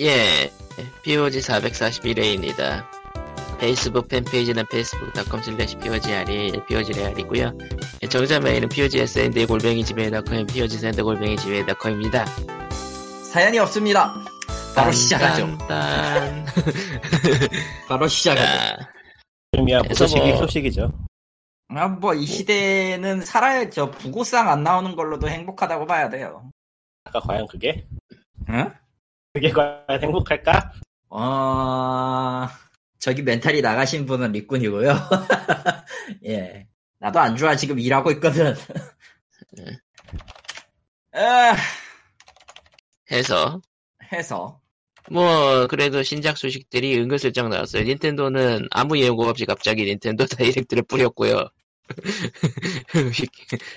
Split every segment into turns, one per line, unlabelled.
예, POG 441회입니다. 페이스북 팬페이지는 facebook.com slash POGRE, POGREAL이고요. 정자 메일은 POGSND 골뱅이 지메일.com, POGSND 골뱅이 지메일.com입니다.
사연이 없습니다. 바로 시작하죠.
딴.
바로 시작하죠.
자,
이야
그래서
무소식이
뭐-
소식이죠.
아, 뭐, 이 시대는 살아야, 저, 부고상 안 나오는 걸로도 행복하다고 봐야 돼요.
아까 과연 그게?
응?
그게 과연 행복할까?
어, 저기 멘탈이 나가신 분은 리꾼이고요. 예. 나도 안 좋아, 지금 일하고 있거든. 아,
해서,
해서.
뭐, 그래도 신작 소식들이 은근슬쩍 나왔어요. 닌텐도는 아무 예고 없이 갑자기 닌텐도 다이렉트를 뿌렸고요.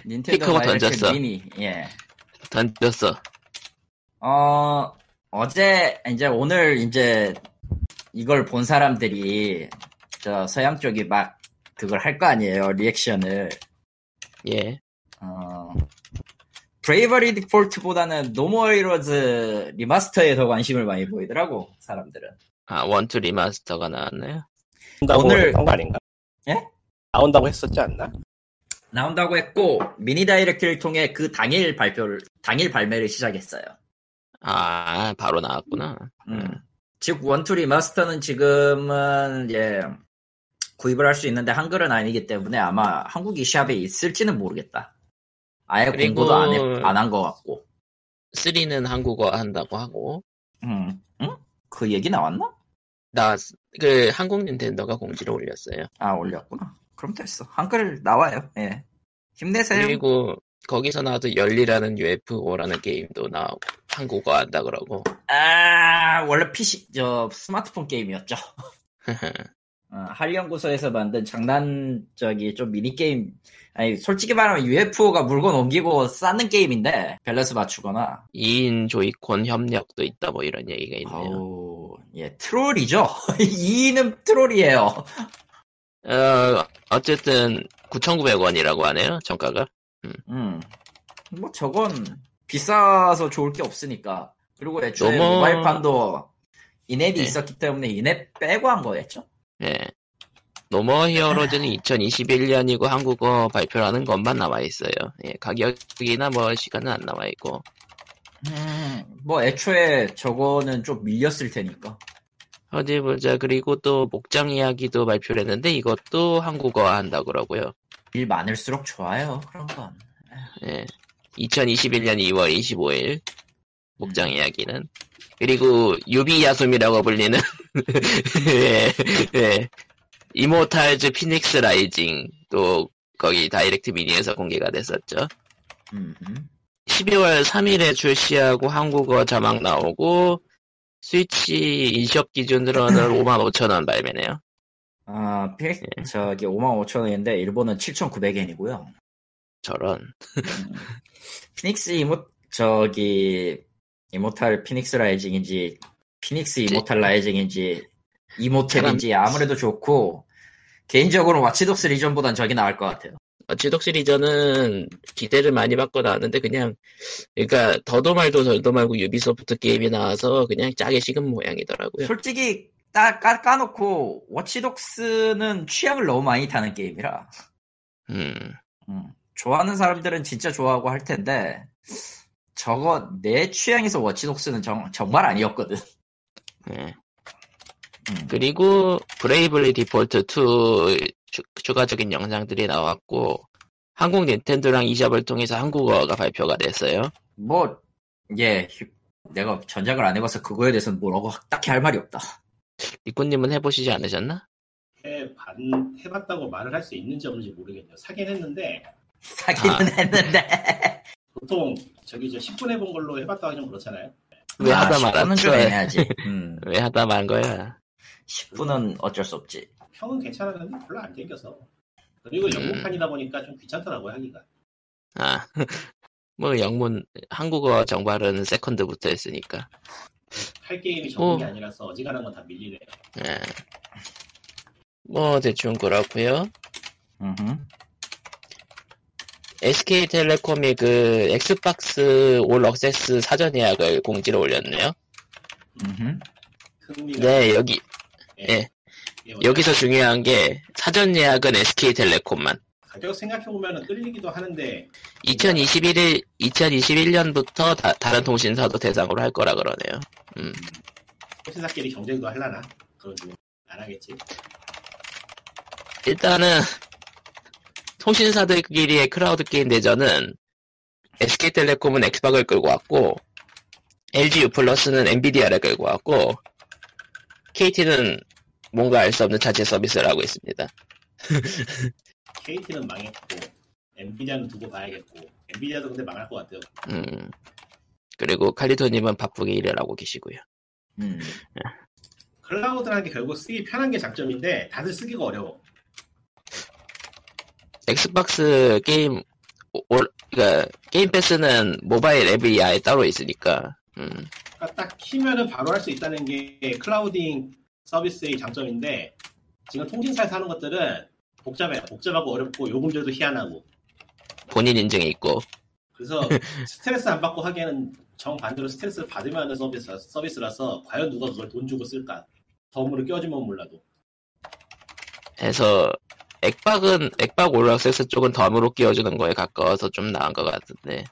닌텐도
피크고 던졌어.
미니, 예.
던졌어.
어, 어제, 이제 오늘 이제 이걸 본 사람들이 저 서양 쪽이 막 그걸 할 거 아니에요. 리액션을.
예.
어, 브레이버리 디폴트보다는 노모 히로즈 리마스터에 더 관심을 많이 보이더라고, 사람들은.
아, 원투 리마스터가 나왔나요?
나온다고
오늘-
했던 거 아닌가?
예?
나온다고 했었지 않나?
나온다고 했고, 미니 Direct를 통해 그 당일 발표를, 당일 발매를 시작했어요.
아, 바로 나왔구나.
음. 즉 one two remaster는 지금은 예 구입을 할 수 있는데 한글은 아니기 때문에 아마 한국 eShop에 있을지는 모르겠다. 아예
그리고-
공고도 안 한 것 같고.
3는 한국어 한다고 하고,
음, 응? 그 얘기 나왔나?
나, 그, 한국 닌텐도가 공지를 올렸어요.
아 올렸구나. 그럼 됐어. 한글 나와요. 예. 힘내세요.
그리고, 거기서 나와도 열리라는 UFO라는 게임도 나오고, 한국어 한다 그러고,
아 원래 PC 저 스마트폰 게임이었죠. 어, 한연구소에서 만든 장난적이 좀 미니 게임. 아니 솔직히 말하면 UFO가 물건 옮기고 쌓는 게임인데 밸런스 맞추거나
2인 조이콘 협력도 있다 뭐 이런 얘기가 있네요.
아우, 예, 트롤이죠. 2인은 트롤이에요.
어, 어쨌든, 9,900원이라고 하네요, 정가가.
음, 뭐 저건 비싸서 좋을 게 없으니까. 그리고 애초에
너무-
모바일판도 이넷이
네.
있었기 때문에 이넷 빼고 한 거였죠.
예. 노머 히어로즈는 2021년이고 한국어 발표라는 것만 남아 있어요. 예, 가격이나 뭐 시간은 안 남아 있고.
음, 뭐 애초에 저거는 좀 밀렸을 테니까.
어디 보자. 그리고 또 목장 이야기도 발표를 했는데 이것도 한국어 한다고 그러고요.
일 많을수록 좋아요. 그런 건.
예. 2021년 2월 25일 목장
음.
이야기는 그리고 유비야숨이라고 불리는 예, 예. Immortals Fenyx Rising 또 거기 Direct Mini에서 공개가 됐었죠.
음,
12월 3일에 출시하고 한국어 자막 나오고 스위치 eShop 기준으로는 55,000원 발매네요.
아, 피,
예.
저기 55,000원인데 일본은 7,900엔이고요.
저런.
음. Fenyx 이모 저기 Immortal Fenyx Rising인지 Fenyx Immortal Rising인지 이모텔인지 아무래도 좋고 개인적으로 Watch Dogs Legion보단 저기 나을 것 같아요.
Watch Dogs Legion은 기대를 많이 받고 나왔는데 그냥 그러니까 더도 말도 덜도 말고 유비소프트 게임이 나와서 그냥 짜게 식은 모양이더라고요.
솔직히 까, 까, 까놓고 Watch Dogs는 취향을 너무 많이 타는 게임이라
음.
음, 좋아하는 사람들은 진짜 좋아하고 할 텐데 저거 내 취향에서 Watch Dogs는 정, 정말 아니었거든.
예.
음.
그리고 Bravely Default 2 추, 추가적인 영상들이 나왔고 한국 닌텐도랑 eShop을 통해서 한국어가 발표가 됐어요.
뭐, 예, 휴- 내가 전작을 안 해봐서 그거에 대해서는 뭐라고 딱히 할 말이 없다.
리코님은 해보시지 않으셨나?
해반, 해봤다고 말을 할 수 있는지 없는지 모르겠네요. 사긴 했는데
사기는
아.
했는데.
보통 저기 저 10분 해본 걸로 해봤다가 좀 그렇잖아요.
왜
아,
하다
10분은
말았어?
좀 애매하지. 음,
왜 하다 말 거야?
10분은 어쩔 수 없지.
평은 괜찮았는데 별로 안 땡겨서. 그리고
음.
영문판이다 보니까 좀 귀찮더라고요 하기가.
아, 뭐 영문 한국어 정발은 세컨드부터 했으니까.
할 게임이 전문이
어.
아니라서 어지간한 건 다 밀리네요.
예. 뭐 대충 그렇고요.
음흠.
SK텔레콤이 그 Xbox All Access 사전 예약을 공지를 올렸네요.
음흠.
네, 여기,
예.
예.
예,
여기서 중요한 게, 사전 예약은 SK텔레콤만.
가격 생각해 보면은 끌리기도 하는데
2021, 2021년부터 다, 른 통신사도 대상으로 할 거라 그러네요. 음.
통신사끼리 경쟁도 하려나 그런 줄안 하겠지.
일단은, 통신사들끼리의 클라우드 게임 대전은, SK텔레콤은 엑박을 끌고 왔고, LG U플러스는 NVIDIA를 끌고 왔고, KT는 뭔가 알 수 없는 자체 서비스를 하고 있습니다.
KT는 망했고 NVIDIA는 두고 봐야겠고 NVIDIA도 근데 망할 것 같아요.
음. 그리고 칼리토님은 바쁘게 일을 하고 계시고요.
음.
클라우드라는 게 결국 쓰기 편한 게 장점인데 다들 쓰기가 어려워.
Xbox 게임, 오- 올- 그러니까 Game Pass는 모바일 앱이 아예 따로 있으니까, 음,
그러니까 딱 키면은 바로 할 수 있다는 게 clouding 서비스의 장점인데 지금 통신사에서 하는 것들은 복잡해. 복잡하고 어렵고 요금제도 희한하고
본인 인증이 있고,
그래서 스트레스 안 받고 하기에는 정반대로 스트레스를 받으면 하는 서비스, 서비스라서 과연 누가 그걸 돈 주고 쓸까? 덤으로 껴주면 몰라도
해서, 액박은, 액박 올락세스 쪽은 덤으로 끼워주는 거에 가까워서 좀 나은 것 같은데,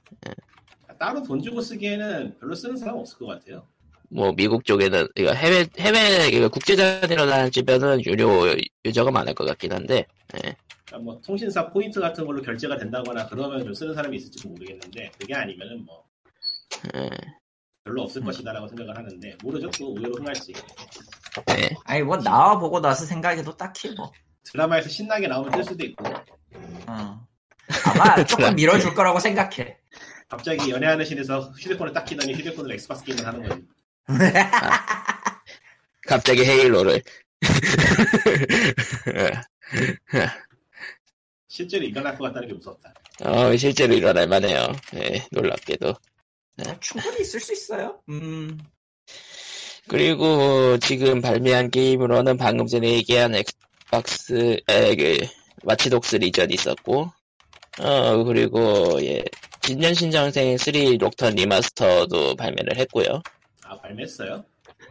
따로 돈 주고 쓰기에는 별로 쓰는 사람 없을 것 같아요.
뭐, 미국 쪽에는, 이거 해외, 해외, 이거 국제전이로 다니면은 유료 유저가 많을 것 같긴 한데, 예.
그러니까 뭐 통신사 포인트 같은 걸로 결제가 된다거나 그러면 좀 쓰는 사람이 있을지 모르겠는데 그게 아니면은 뭐
예.
별로 없을 것이다라고 생각을 하는데 모르죠 또 의외로 흥할지
예.
아니 뭐 나와 보고 나서 생각해도 딱히 뭐.
드라마에서 신나게 나오면 뜰 수도 있고
어. 아마 조금 밀어줄 거라고 생각해.
갑자기 연애하는 신에서 휴대폰을 딱 키더니 휴대폰으로 Xbox 게임을 하는 거지
갑자기 헤일로를.
실제로 일어날 것 같다는 게 무섭다
어, 실제로 일어날 만해요. 예, 놀랍게도.
뭐 충분히 있을 수 있어요. 음.
그리고 지금 발매한 게임으로는 방금 전에 얘기한 엑스박스, 에, 그, 마치독스 리전 있었고, 어, 그리고, 예, 진 여신전생 3 녹턴 remaster도 발매를 했고요.
아 발매했어요?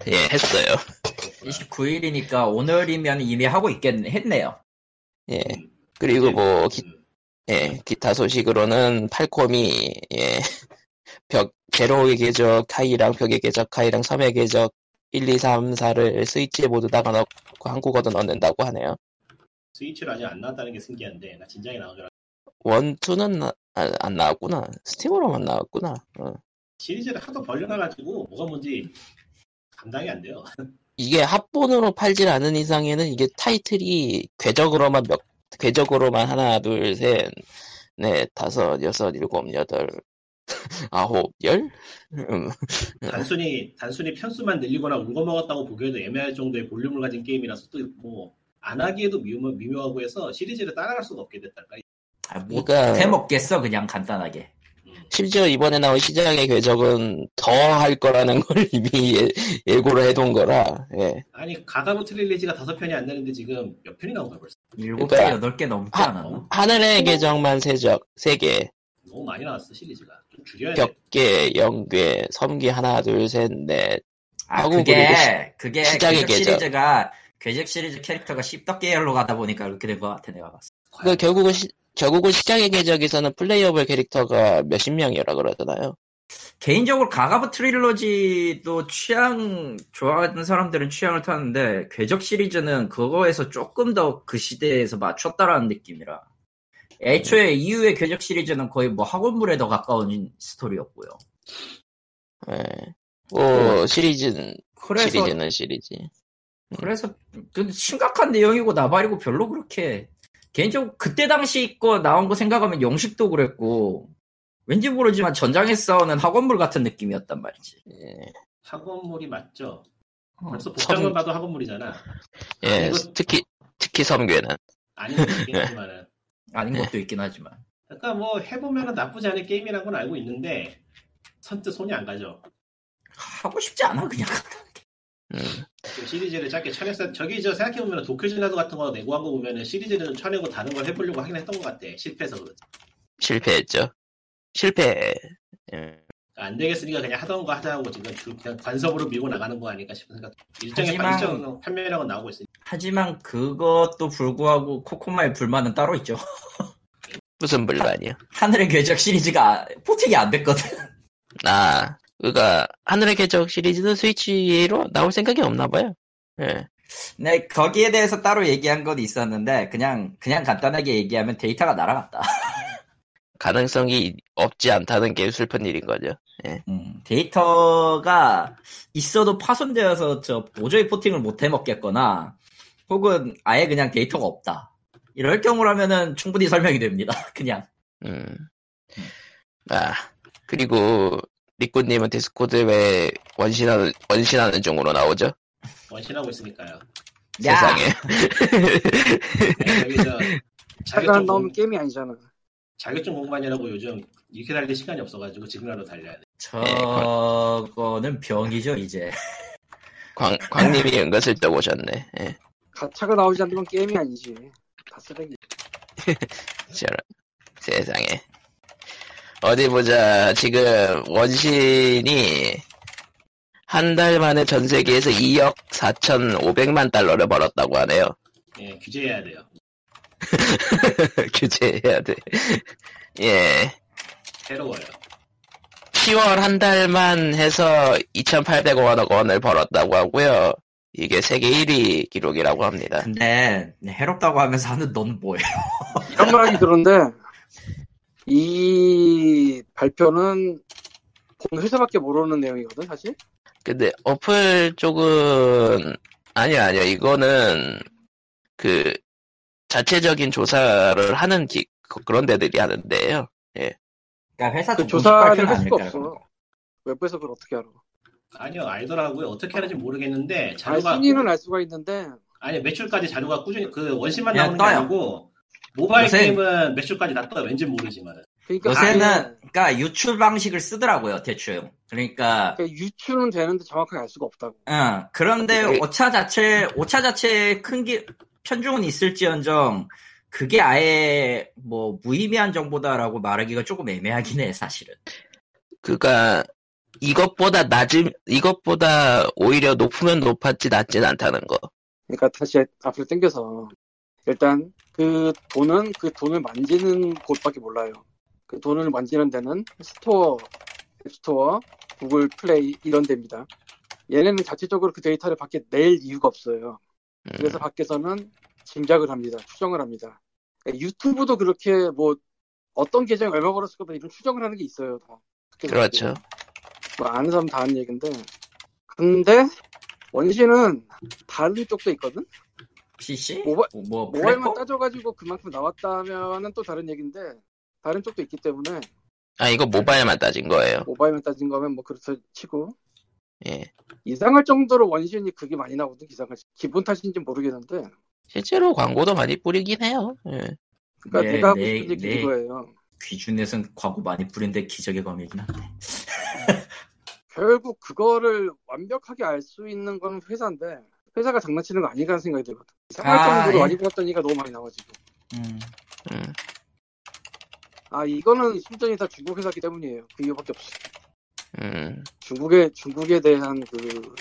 예, 했어요.
29일이니까 오늘이면 이미 하고 있겠네 했네요.
예,
음,
그리고 뭐, 기,
음,
예, 기타 소식으로는 팔콤이, 예, 벽, 제로의 궤적 카이랑 벽의 궤적 카이랑 섬의 궤적 1, 2, 3, 4를 스위치에 모두 다가 넣고 한국어도 넣는다고 하네요.
스위치로 아직 안 나왔다는 게 신기한데 나 진작에 나온 줄 알았어
원, 투는 나- 아, 안 나왔구나. 스팀으로만 나왔구나. 어.
시리즈를 하도 벌려놔가지고 뭐가 뭔지 감당이 안 돼요
이게 합본으로 팔질 않은 이상에는 이게 타이틀이 궤적으로만 몇, 궤적으로만 하나, 둘, 셋, 넷, 다섯, 여섯, 일곱, 여덟, 아홉, 열? 음,
단순히 단순히 편수만 늘리거나 울고 먹었다고 보기에도 애매할 정도의 볼륨을 가진 게임이라서 또 뭐 안 하기에도 미묘, 미묘하고 해서 시리즈를 따라갈 수가 없게 됐달까
아, 못
그러니까-
해먹겠어 그냥 간단하게.
음.
심지어 이번에 나온 시장의 궤적은 더 할 거라는 걸 이미 예, 예고를 해둔 거라, 예.
아니 가가부 트릴리지가 다섯 편이 안 되는데 지금 몇 편이 나온 거야 벌써
일곱 개
그러니까-
여덟 개 넘지
아,
않았나?
하늘의 궤적만 세 적, 세 개,
너무 많이 나왔어 시리즈가 좀 줄여야 돼
벽계, 영괴, 섬계 하나, 둘, 셋, 넷.
아 그게 그게 궤적. 시리즈가 궤적 시리즈 캐릭터가 씹덕 계열로 가다 보니까 그렇게 된 것 같아 내가 봤어.
그 결국은 시, 결국은 시작의 궤적에서는 playable 캐릭터가 몇십 명이라 그러잖아요.
개인적으로 가가브 trilogy도 취향 좋아하는 사람들은 취향을 타는데 궤적 시리즈는 그거에서 조금 더 그 시대에서 맞췄다라는 느낌이라 애초에 이후의 궤적 시리즈는 거의 뭐 학원물에 더 가까운 스토리였고요.
예. 뭐 시리즈는
그래서
시리즈는 시리즈.
그래서 근데 심각한 내용이고 나발이고 별로 그렇게 개인적으로 그때 당시 거 나온 거 생각하면 영식도 그랬고 왠지 모르지만 전장에서 싸우는 학원물 같은 느낌이었단 말이지.
예.
학원물이 맞죠
어.
벌써 복장만
성-
봐도 학원물이잖아
예,
이거-
특히 특히 섬괴는
있긴 하지만은
아닌
네.
것도 있긴 하지만.
그러니까 뭐 해보면은 나쁘지 않은 게임이라는 건 알고 있는데 선뜻 손이 안 가죠
하고 싶지 않아 그냥.
음,
좀 시리즈를 짧게 쳐냈어 저기 저 생각해보면 도쿄진나도 같은 거 내고 한 거 보면은 시리즈를 쳐내고 다른 걸 해보려고 하긴 했던 것 같아 실패해서 그렇지
실패했죠. 실패. 예.
안 되겠으니까 그냥 하던 거 하자고 지금 그- 그냥 관섭으로 밀고 나가는 거 아닐까 싶은 생각. 일정의 일정 판매량은 나오고 있으니
하지만 그것도 불구하고 코코마의 불만은 따로 있죠.
무슨 불만이요?
하늘의 궤적 시리즈가 포팅이 안 됐거든.
아, 그니까, 하늘의 궤적 시리즈는 스위치로 나올 생각이 없나 봐요. 예.
네, 거기에 대해서 따로 얘기한 건 있었는데, 그냥, 그냥 간단하게 얘기하면 데이터가 날아갔다.
가능성이 없지 않다는 게 슬픈 일인 거죠.
음, 데이터가 있어도 파손되어서 저 도저히 porting을 못 해먹겠거나, 혹은 아예 그냥 데이터가 없다. 이럴 경우라면은 충분히 설명이 됩니다. 그냥.
음. 아, 그리고, 리코님은 디스코드 왜 원신하는, 원신하는 중으로 나오죠?
원신하고 있으니까요.
야!
세상에.
네, 여기 저 자격증,
나오면
공,
게임이 아니잖아.
자격증 공부하느라고 요즘 이렇게 달릴 시간이 없어가지고 지금이라도 달려야 돼.
저거는 병이죠, 이제.
광, 광님이 은근슬쩍 오셨네. 예.
가차가 나오지 않으면 게임이 아니지. 다 쓰레기.
저런. 세상에. 어디 보자. 지금 원신이 한 달 만에 전 세계에서 2억 4,500만 달러를 벌었다고 하네요.
예, 규제해야 돼요.
규제해야 돼. 예.
새로워요.
10월 한 달만 해서 2,800억 원을 벌었다고 하고요. 이게 세계 1위 기록이라고 합니다.
근데, 해롭다고 하면서 하는 넌 뭐예요?
이런 말 하기 그런데, 이 발표는 본 회사밖에 모르는 내용이거든, 사실.
근데 어플 쪽은 아니요 아니요 이거는 그 자체적인 조사를 하는 기, 그- 그런 데들이 하는데요.
그러니까 회사 그쪽
조사를 할 수가? 없어. 웹에서 그걸 어떻게 알아?
아니요, 알더라고요. 어떻게 하는지 모르겠는데
아,
자료가
순위는 알 수가 있는데,
아니 매출까지 자료가 꾸준히 그 원신만
그냥
나오는 게
떠요.
아니고 모바일
요새-
게임은 매출까지 다 떠요. 왠지 모르지만.
그러니까
요새는,
아예
그러니까 유출 방식을 쓰더라고요, 대충. 그러니까,
그 유추는 되는데 정확하게 알 수가 없다고.
응. 그런데
그-
오차 자체, 오차 자체의 큰 기, 편중은 있을지언정, 그게 아예 뭐 무의미한 정보다라고 말하기가 조금 애매하긴 해, 사실은.
그가 이것보다 낮은 이것보다 오히려 높으면 높았지 낮진 않다는 거.
그러니까 다시 앞으로 당겨서 일단 그 돈은 그 돈을 만지는 곳밖에 몰라요. 그 돈을 만지는 데는 스토어, App Store, Google Play 이런 데입니다. 얘네는 자체적으로 그 데이터를 밖에 낼 이유가 없어요.
음,
그래서 밖에서는 짐작을 합니다. 추정을 합니다. 그러니까 유튜브도 그렇게 뭐 어떤 계정이 얼마 벌었을 거다 이런 추정을 하는 게 있어요. 다.
그렇죠.
뭐 아는 사람 다 아는 얘기인데 근데 원신은 다른 쪽도 있거든.
PC?
모바-
뭐, 뭐
모바일만? 따져가지고 그만큼 나왔다면은 또 다른 얘기인데 다른 쪽도 있기 때문에
아 이거 모바일만 따진 거예요.
모바일만 따진 거면 뭐 그렇다 치고
예.
이상할 정도로 원신이 그게 많이 나오거든 이상할 기분 탓인지 모르겠는데
실제로 광고도 많이 뿌리긴 해요. 예.
그러니까
네,
내가 하고
네,
싶은 얘기
네.
이거예요
귀준에선 광고 많이 뿌린데 기적의 검이긴 한데.
결국 그거를 완벽하게 알 수 있는 건 회사인데 회사가 장난치는 거 아니라는 생각이 들거든 이상할
아,
정도로
예.
많이 얘기가 너무 많이 나와지고
음.
음.
아 이거는 순전히 다 중국 회사기 때문이에요 그 이유밖에 없어
음.
중국에 중국에 대한 그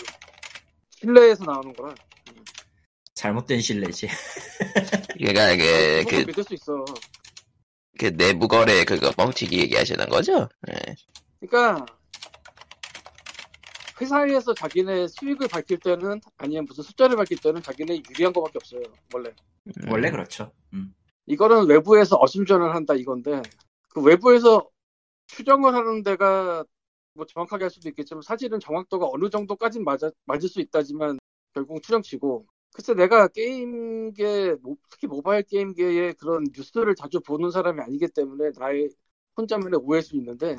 신뢰에서 나오는 거라
잘못된 신뢰지.
그러니까 그,
그거
그,
믿을 수 있어
그 내부 거래 그거 뻥튀기 얘기하시는 거죠? 예.
그러니까 회사에서 자기네 수익을 밝힐 때는 아니면 무슨 숫자를 밝힐 때는 자기네 유리한 거밖에 없어요 원래
음.
원래 그렇죠. 음.
이거는 외부에서 어심전을 한다 이건데 그 외부에서 추정을 하는 데가 뭐 정확하게 할 수도 있겠지만 사실은 정확도가 어느 정도까진 맞아, 맞을 수 있다지만 결국 추정치고. 글쎄 내가 게임계 모- 특히 모바일 게임계의 그런 뉴스를 자주 보는 사람이 아니기 때문에 나의 혼자만의 오해일 수 있는데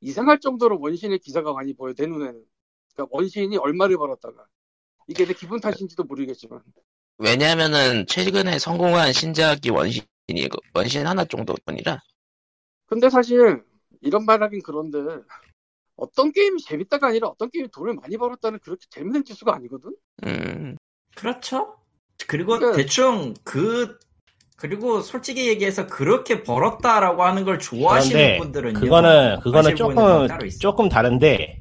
이상할 정도로 원신의 기사가 많이 보여 내 눈에는. 그러니까 원신이 얼마를 벌었다가. 이게 내 기분 탓인지도 모르겠지만.
왜냐면은 최근에 성공한 신작이 원신이 원신 하나 정도뿐이라.
근데 사실 이런 말 하긴 그런데 어떤 게임이 재밌다가 아니라 어떤 게임이 돈을 많이 벌었다는 그렇게 재밌는 지수가 아니거든?
음.
그렇죠. 그리고
그러니까-
대충 그 그리고 솔직히 얘기해서 그렇게 벌었다라고 하는 걸 좋아하시는 분들은요.
그거는 그거는 조금. 조금 다른데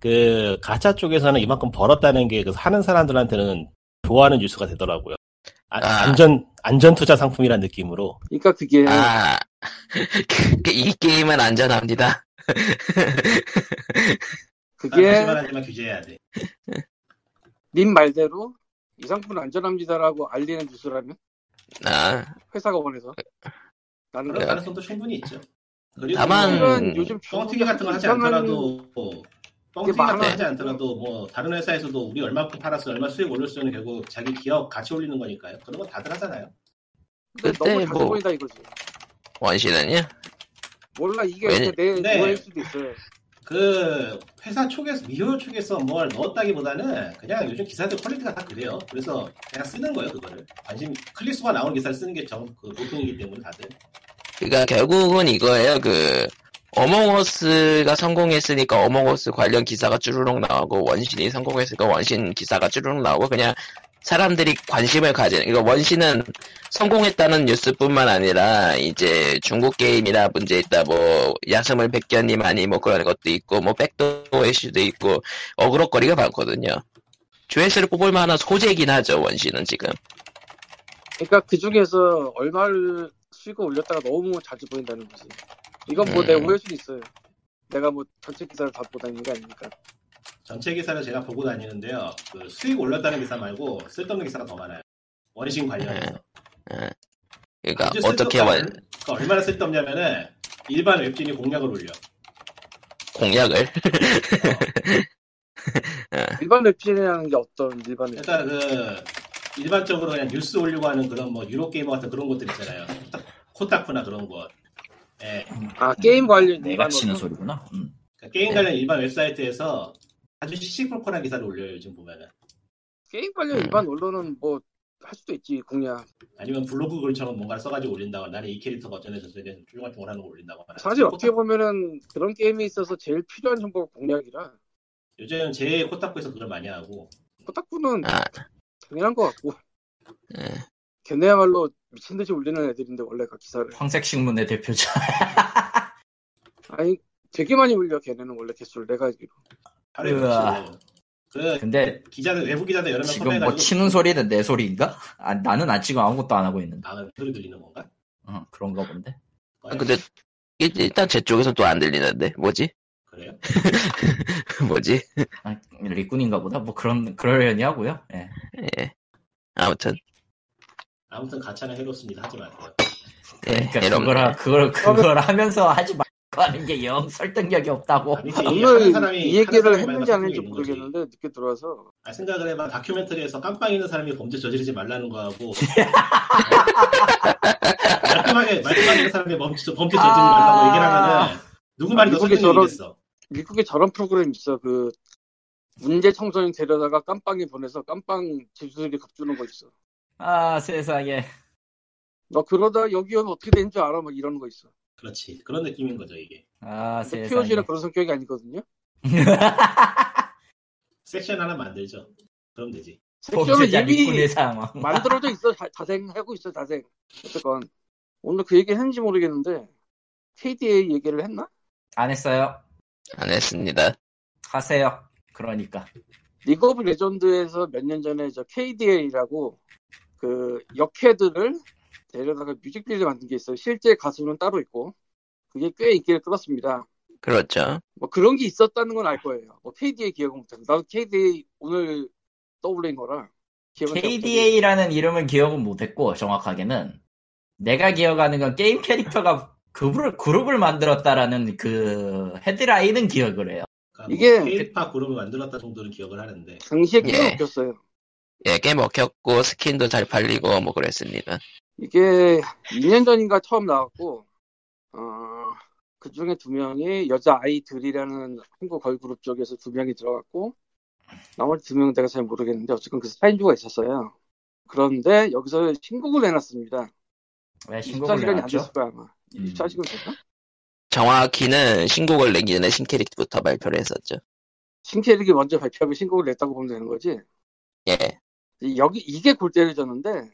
그 가짜 쪽에서는 이만큼 벌었다는 게 그 하는 사람들한테는 좋아하는 뉴스가 되더라고요. 아,
아.
안전 안전 투자 상품이란 느낌으로.
그러니까 그게
아, 그- 이 게임은 안전합니다.
그게
하지만 하지만 규제해야 돼.
님 말대로 이 상품은 안전합니다라고 알리는 뉴스라면
아,
회사가 원해서 나는
그런
네.
가능성도 충분히 있죠. 그리고
다만-
뭐
요즘
뻥튀기 같은 거 하지 않더라도 뻥튀기
많아.
같은 거 하지 않더라도 뭐 다른 회사에서도 우리 얼마큼 팔았어 얼마 수익 올릴 수 있는 결국 자기 기업 가치 올리는 거니까요. 그런 거 다들 하잖아요.
그때
너무
뭐-
보인다 이거지.
원신은요?
몰라 이게
왜냐-
내
네.
오해일 수도 있어요.
그 회사 쪽에서 미호 쪽에서 뭘 넣었다기보다는 그냥 요즘 기사들 퀄리티가 다 그래요. 그래서 그냥 쓰는 거예요 그거를. 관심 클릭 수가 나오는 기사를 쓰는 게 정, 그 보통이기 때문에 다들.
그러니까 결국은 이거예요. 그 어몽어스가 성공했으니까 어몽어스 관련 기사가 쭈루룩 나오고 원신이 성공했으니까 원신 기사가 쭈루룩 나오고 그냥 사람들이 관심을 가지는 이거 원신은 성공했다는 뉴스뿐만 아니라 이제 중국 게임이나 문제 있다 뭐 야스물 백견님 아니 뭐 그런 것도 있고 뭐 백도어 이슈도 있고 어그럭거리가 많거든요. 조회수를 뽑을 만한 소재이긴 하죠 원신은 지금.
그러니까 그 중에서 얼마를 수익을 올렸다가 너무 자주 보인다는 거지. 이건 뭐
음.
내 오해일 수도 있어요. 내가 뭐 전체 기사를 다 보고 다니는 게 아니니까.
전체 기사를 제가 보고 다니는데요. 그 수익 올렸다는 기사 말고 쓸데없는 기사가 더 많아요. 원신 관련해서.
예. 그러니까
아주
어떻게 원
그러니까 얼마나 쓸데없냐면은 일반 웹진이 공략을 올려.
공약을
일반 웹진이라는 게 어떤 일반 웹진?
일단 그 일반적으로 그냥 뉴스 올리고 하는 그런 뭐 유로 게이머 같은 그런 것들 있잖아요. 코타쿠나 그런 것. 예.
아 게임 관련
내가
일반
치는? 소리구나. 음.
그러니까 게임
네.
관련 일반 웹사이트에서 아주 시시콜콜한 기사를 올려요 요즘 보면은.
게임 관련
음.
일반 언론은 뭐 할 수도 있지 공략.
아니면 블로그 글처럼 뭔가를 써가지고 올린다거나 나는 이 캐릭터가 어쩌네 저쩌네 훌륭한 걸 하는 걸 올린다거나.
사실 어떻게 보면은 그런 게임에 있어서 제일 필요한 정보가 공략이라
요즘 제 코타쿠에서 그걸 많이 하고
코타쿠는
아,
당연한 것 같고
예.
걔네야말로 미친 듯이 올리는 애들인데 원래 그 기사를
황색신문의 대표자.
아니 되게 많이 올려 걔네는 원래 개수를 내가 알기로
하루에
으아.
몇그
근데
기자들 외부 기자들 여러 명
지금 뭐 치는 소리는 내 소리인가? 아, 나는 안 지금 아무것도 안 하고 있는데.
아 소리 들리는 건가?
어, 그런가 본데.
아, 근데 일- 일단 제 쪽에서 또 안 들리는데 뭐지?
그래요?
뭐지?
아, 리꾼인가 보다. 뭐 그런 그러려니 하고요. 예.
예. 아무튼
아무튼 가차는 해롭습니다. 하지 마세요.
예,
그러니까
이런
그걸 하- 그걸 그걸 하면서 하지 말고 하는 게 영 설득력이 없다고.
오늘
사람이
이 얘기를 했는지 안 했는지. 모르겠는데 늦게 들어와서.
아, 생각을 해봐. 다큐멘터리에서 깜빵 있는 사람이 범죄 저지르지 말라는 거하고. 말끔하게 말끔하게 있는 사람이 범죄, 범죄 저지르지 말라고 얘기를 하면은 누구 말이 더 설득력이겠어?
미국에 저런 프로그램 있어. 그 문제 청소년 데려다가 깜빵에 보내서 깜빵 집수들이 겁주는 거 있어.
아 세상에.
너 그러다 여기 오면 어떻게 되는 줄 알아? 막 이러는 거 있어
그렇지 그런 느낌인 거죠 이게
아
근데
세상에.
POG는 그런 성격이 아니거든요
섹션 하나 만들죠 그럼 되지
섹션은
범죄자
이미
상황.
만들어져 있어 자, 자생하고 있어 자생 어쨌건 오늘 그 얘기 했는지 모르겠는데 KDA 얘기를 했나?
안 했어요.
안 했습니다.
하세요. 그러니까.
리그 오브 레전드에서 몇 년 전에 저 KDA라고 그 여캐들을 데려다가 뮤직비디오 만든 게 있어요. 실제 가수는 따로 있고 그게 꽤 인기를 끌었습니다.
그렇죠.
뭐 그런 게 있었다는 건 알 거예요. 뭐 KDA 기억은 못해요. 나도 KDA 오늘 떠올린 거라.
KDA라는 이름은 기억은 못했고 정확하게는 내가 기억하는 건 게임 캐릭터가 그룹을, 그룹을 만들었다라는 그 헤드라인은 기억을 해요.
그러니까
이게-
뭐 K-팝 그룹을 만들었다 정도는 기억을 하는데
당시에 꽤
예.
웃겼어요.
예, 꽤 먹혔고 스킨도 잘 팔리고 뭐 그랬습니다.
이게 2년 전인가 처음 나왔고 어, 그 중에 두 명이 여자 아이들이라는 한국 걸그룹 쪽에서 두 명이 들어갔고 나머지 두 명은 내가 잘 모르겠는데 어쨌든 그 사인주가 있었어요. 그런데 여기서 신곡을 내놨습니다.
왜 신곡을
24시간이 안? 됐을 거야 아마.
음.
24시간 됐나?
정확히는 신곡을 내기 전에 신캐릭부터 발표를 했었죠.
신캐릭이 먼저 발표하고 신곡을 냈다고 보면 되는 거지.
예.
이- 여기 이게 골 때려졌는데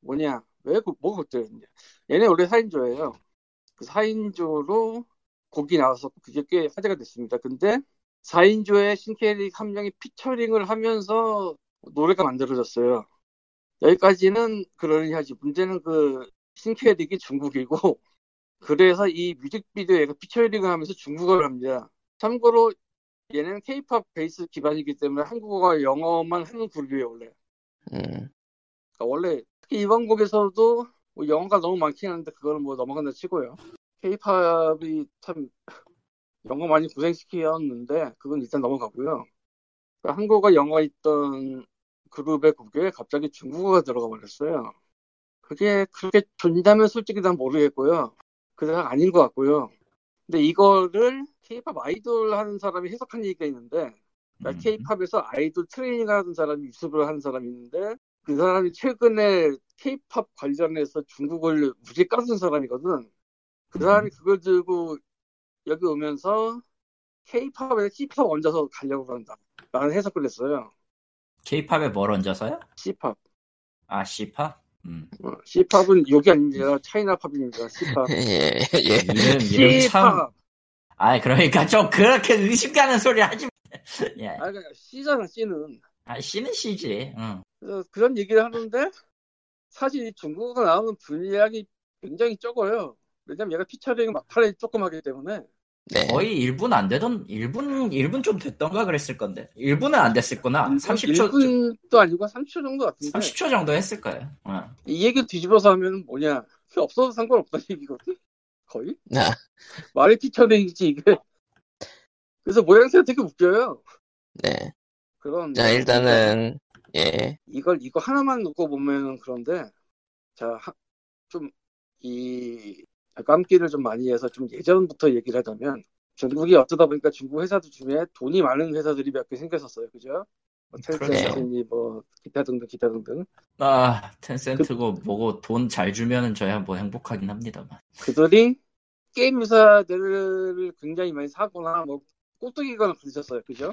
뭐냐 왜, 그- 뭐가 걱정했냐. 얘네 원래 4인조예요. 그 4인조로 곡이 나와서 그게 꽤 화제가 됐습니다. 근데 4인조의 신캐릭 한 명이 피처링을 하면서 노래가 만들어졌어요. 여기까지는 그러려니 하지. 문제는 그 신캐릭이 중국이고, 그래서 이 뮤직비디오에 피처링을 하면서 중국어를 합니다. 참고로 얘는 케이팝 베이스 기반이기 때문에 한국어와 영어만 하는 그룹이에요, 원래.
음,
그러니까 원래 이번 곡에서도 뭐 영어가 너무 많긴 한데 그거는 뭐 넘어간다 치고요. 케이팝이 참 영어 많이 고생시키었는데 그건 일단 넘어가고요. 그러니까 한국어 영어 있던 그룹의 곡에 갑자기 중국어가 들어가 버렸어요. 그게 그렇게 좋냐면 솔직히 난 모르겠고요. 그게 아닌 것 같고요. 근데 이거를 케이팝 아이돌 하는 사람이 해석한 얘기가 있는데
음.
케이팝에서 아이돌 트레이닝 하는 사람이 유튜브를 하는 사람이 있는데 그 사람이 최근에 케이팝 관련해서 중국을 무지 까는 사람이거든. 그 사람이 그걸 들고 여기 오면서 케이팝에 힙합 얹어서 가려고 한다. 라는 해석을 했어요.
케이팝에 뭘 얹어서요?
C팝.
아, C팝? 음.
어, C팝은 욕이 아닙니다. 차이나 팝입니다. C팝.
예, 예.
이름, 이름 참.
C팝.
아, 그러니까 좀 그렇게 의심 가는 소리 하지 마. 예.
아, 그러니까 C잖아, C는.
아, C는 C지. 응.
그래서 그런 얘기를 하는데 사실 이 중국어가 나오는 분량이 굉장히 적어요. 왜냐면 얘가 피처링 막판에 조금 하기 때문에
네.
거의 1분 안 되던, 1분, 1분 좀 됐던가 그랬을 건데. 1분은 안 됐을구나. 30초,
1분도 아니고 30초 정도 같은데
30초 정도 했을 거예요. 응.
이 얘기 뒤집어서 하면 뭐냐 그게 없어도 상관없다는 얘기거든 거의
아,
말이 피처링이지 이게 그래서 모양새가 되게 웃겨요
네.
그런
자, 일단은, 예.
이걸 이거 하나만 놓고 보면 그런데 자좀이 깜기를 좀 많이 해서 좀 예전부터 얘기를 하자면 중국이 어쩌다 보니까 중국 회사들 중에 돈이 많은 회사들이 몇 개 생겼었어요 그죠 뭐 텐센트니 뭐 기타 등등 기타 등등
아, 텐센트고 뭐고 돈 잘 주면은 저야 뭐 행복하긴 합니다만.
그들이 게임 회사들을 굉장히 많이 사거나 뭐 꼬뚜기거나 그러셨어요 그죠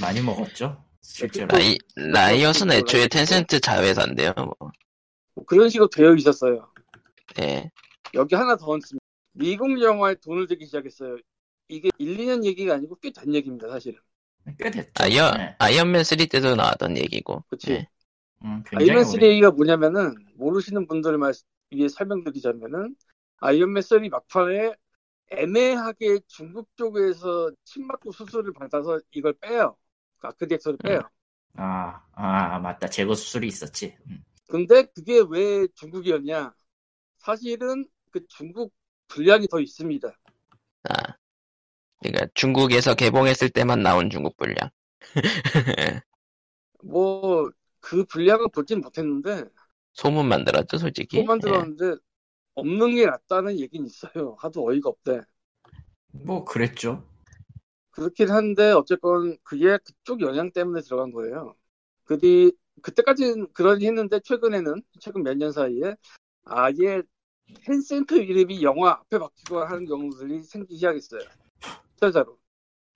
많이 먹었죠. 실제로.
라이, 라이엇은 애초에 텐센트 자회사인데요, 뭐.
뭐 그런 식으로 되어 있었어요
예.
여기 하나 더 얹습니다 미국 영화에 돈을 대기 시작했어요 이게 1, 2년 얘기가 아니고 꽤 된 얘기입니다 사실은
꽤 됐죠.
아이언,
네.
아이언맨 3 때도 나왔던 얘기고.
그치
예.
음,
아이언맨
오래-
3가 뭐냐면은 모르시는 분들을 말 위해 설명드리자면은 아이언맨 3 막판에 애매하게 중국 쪽에서 침맞고 수술을 받아서 이걸 빼요. 그 아크디엑스를 빼요.
아, 아, 맞다. 재고 수술이 있었지. 음.
근데 그게 왜 중국이었냐? 사실은 그 중국 분량이 더 있습니다.
아. 그러니까 중국에서 개봉했을 때만 나온 중국 분량.
뭐 그 분량을 보진 못했는데
소문만 들었죠, 솔직히.
소만 들었는데 없는 게 낫다는 얘기는 있어요. 하도 어이가 없대.
뭐, 그랬죠.
그렇긴 한데 어쨌건 그게 그쪽 영향 때문에 들어간 거예요. 그뒤 그때까지는 그러니 했는데 최근에는 최근 몇 년 사이에 아예 텐센트 이름이 영화 앞에 바뀌고 하는 경우들이 생기기 시작했어요. 투자자로.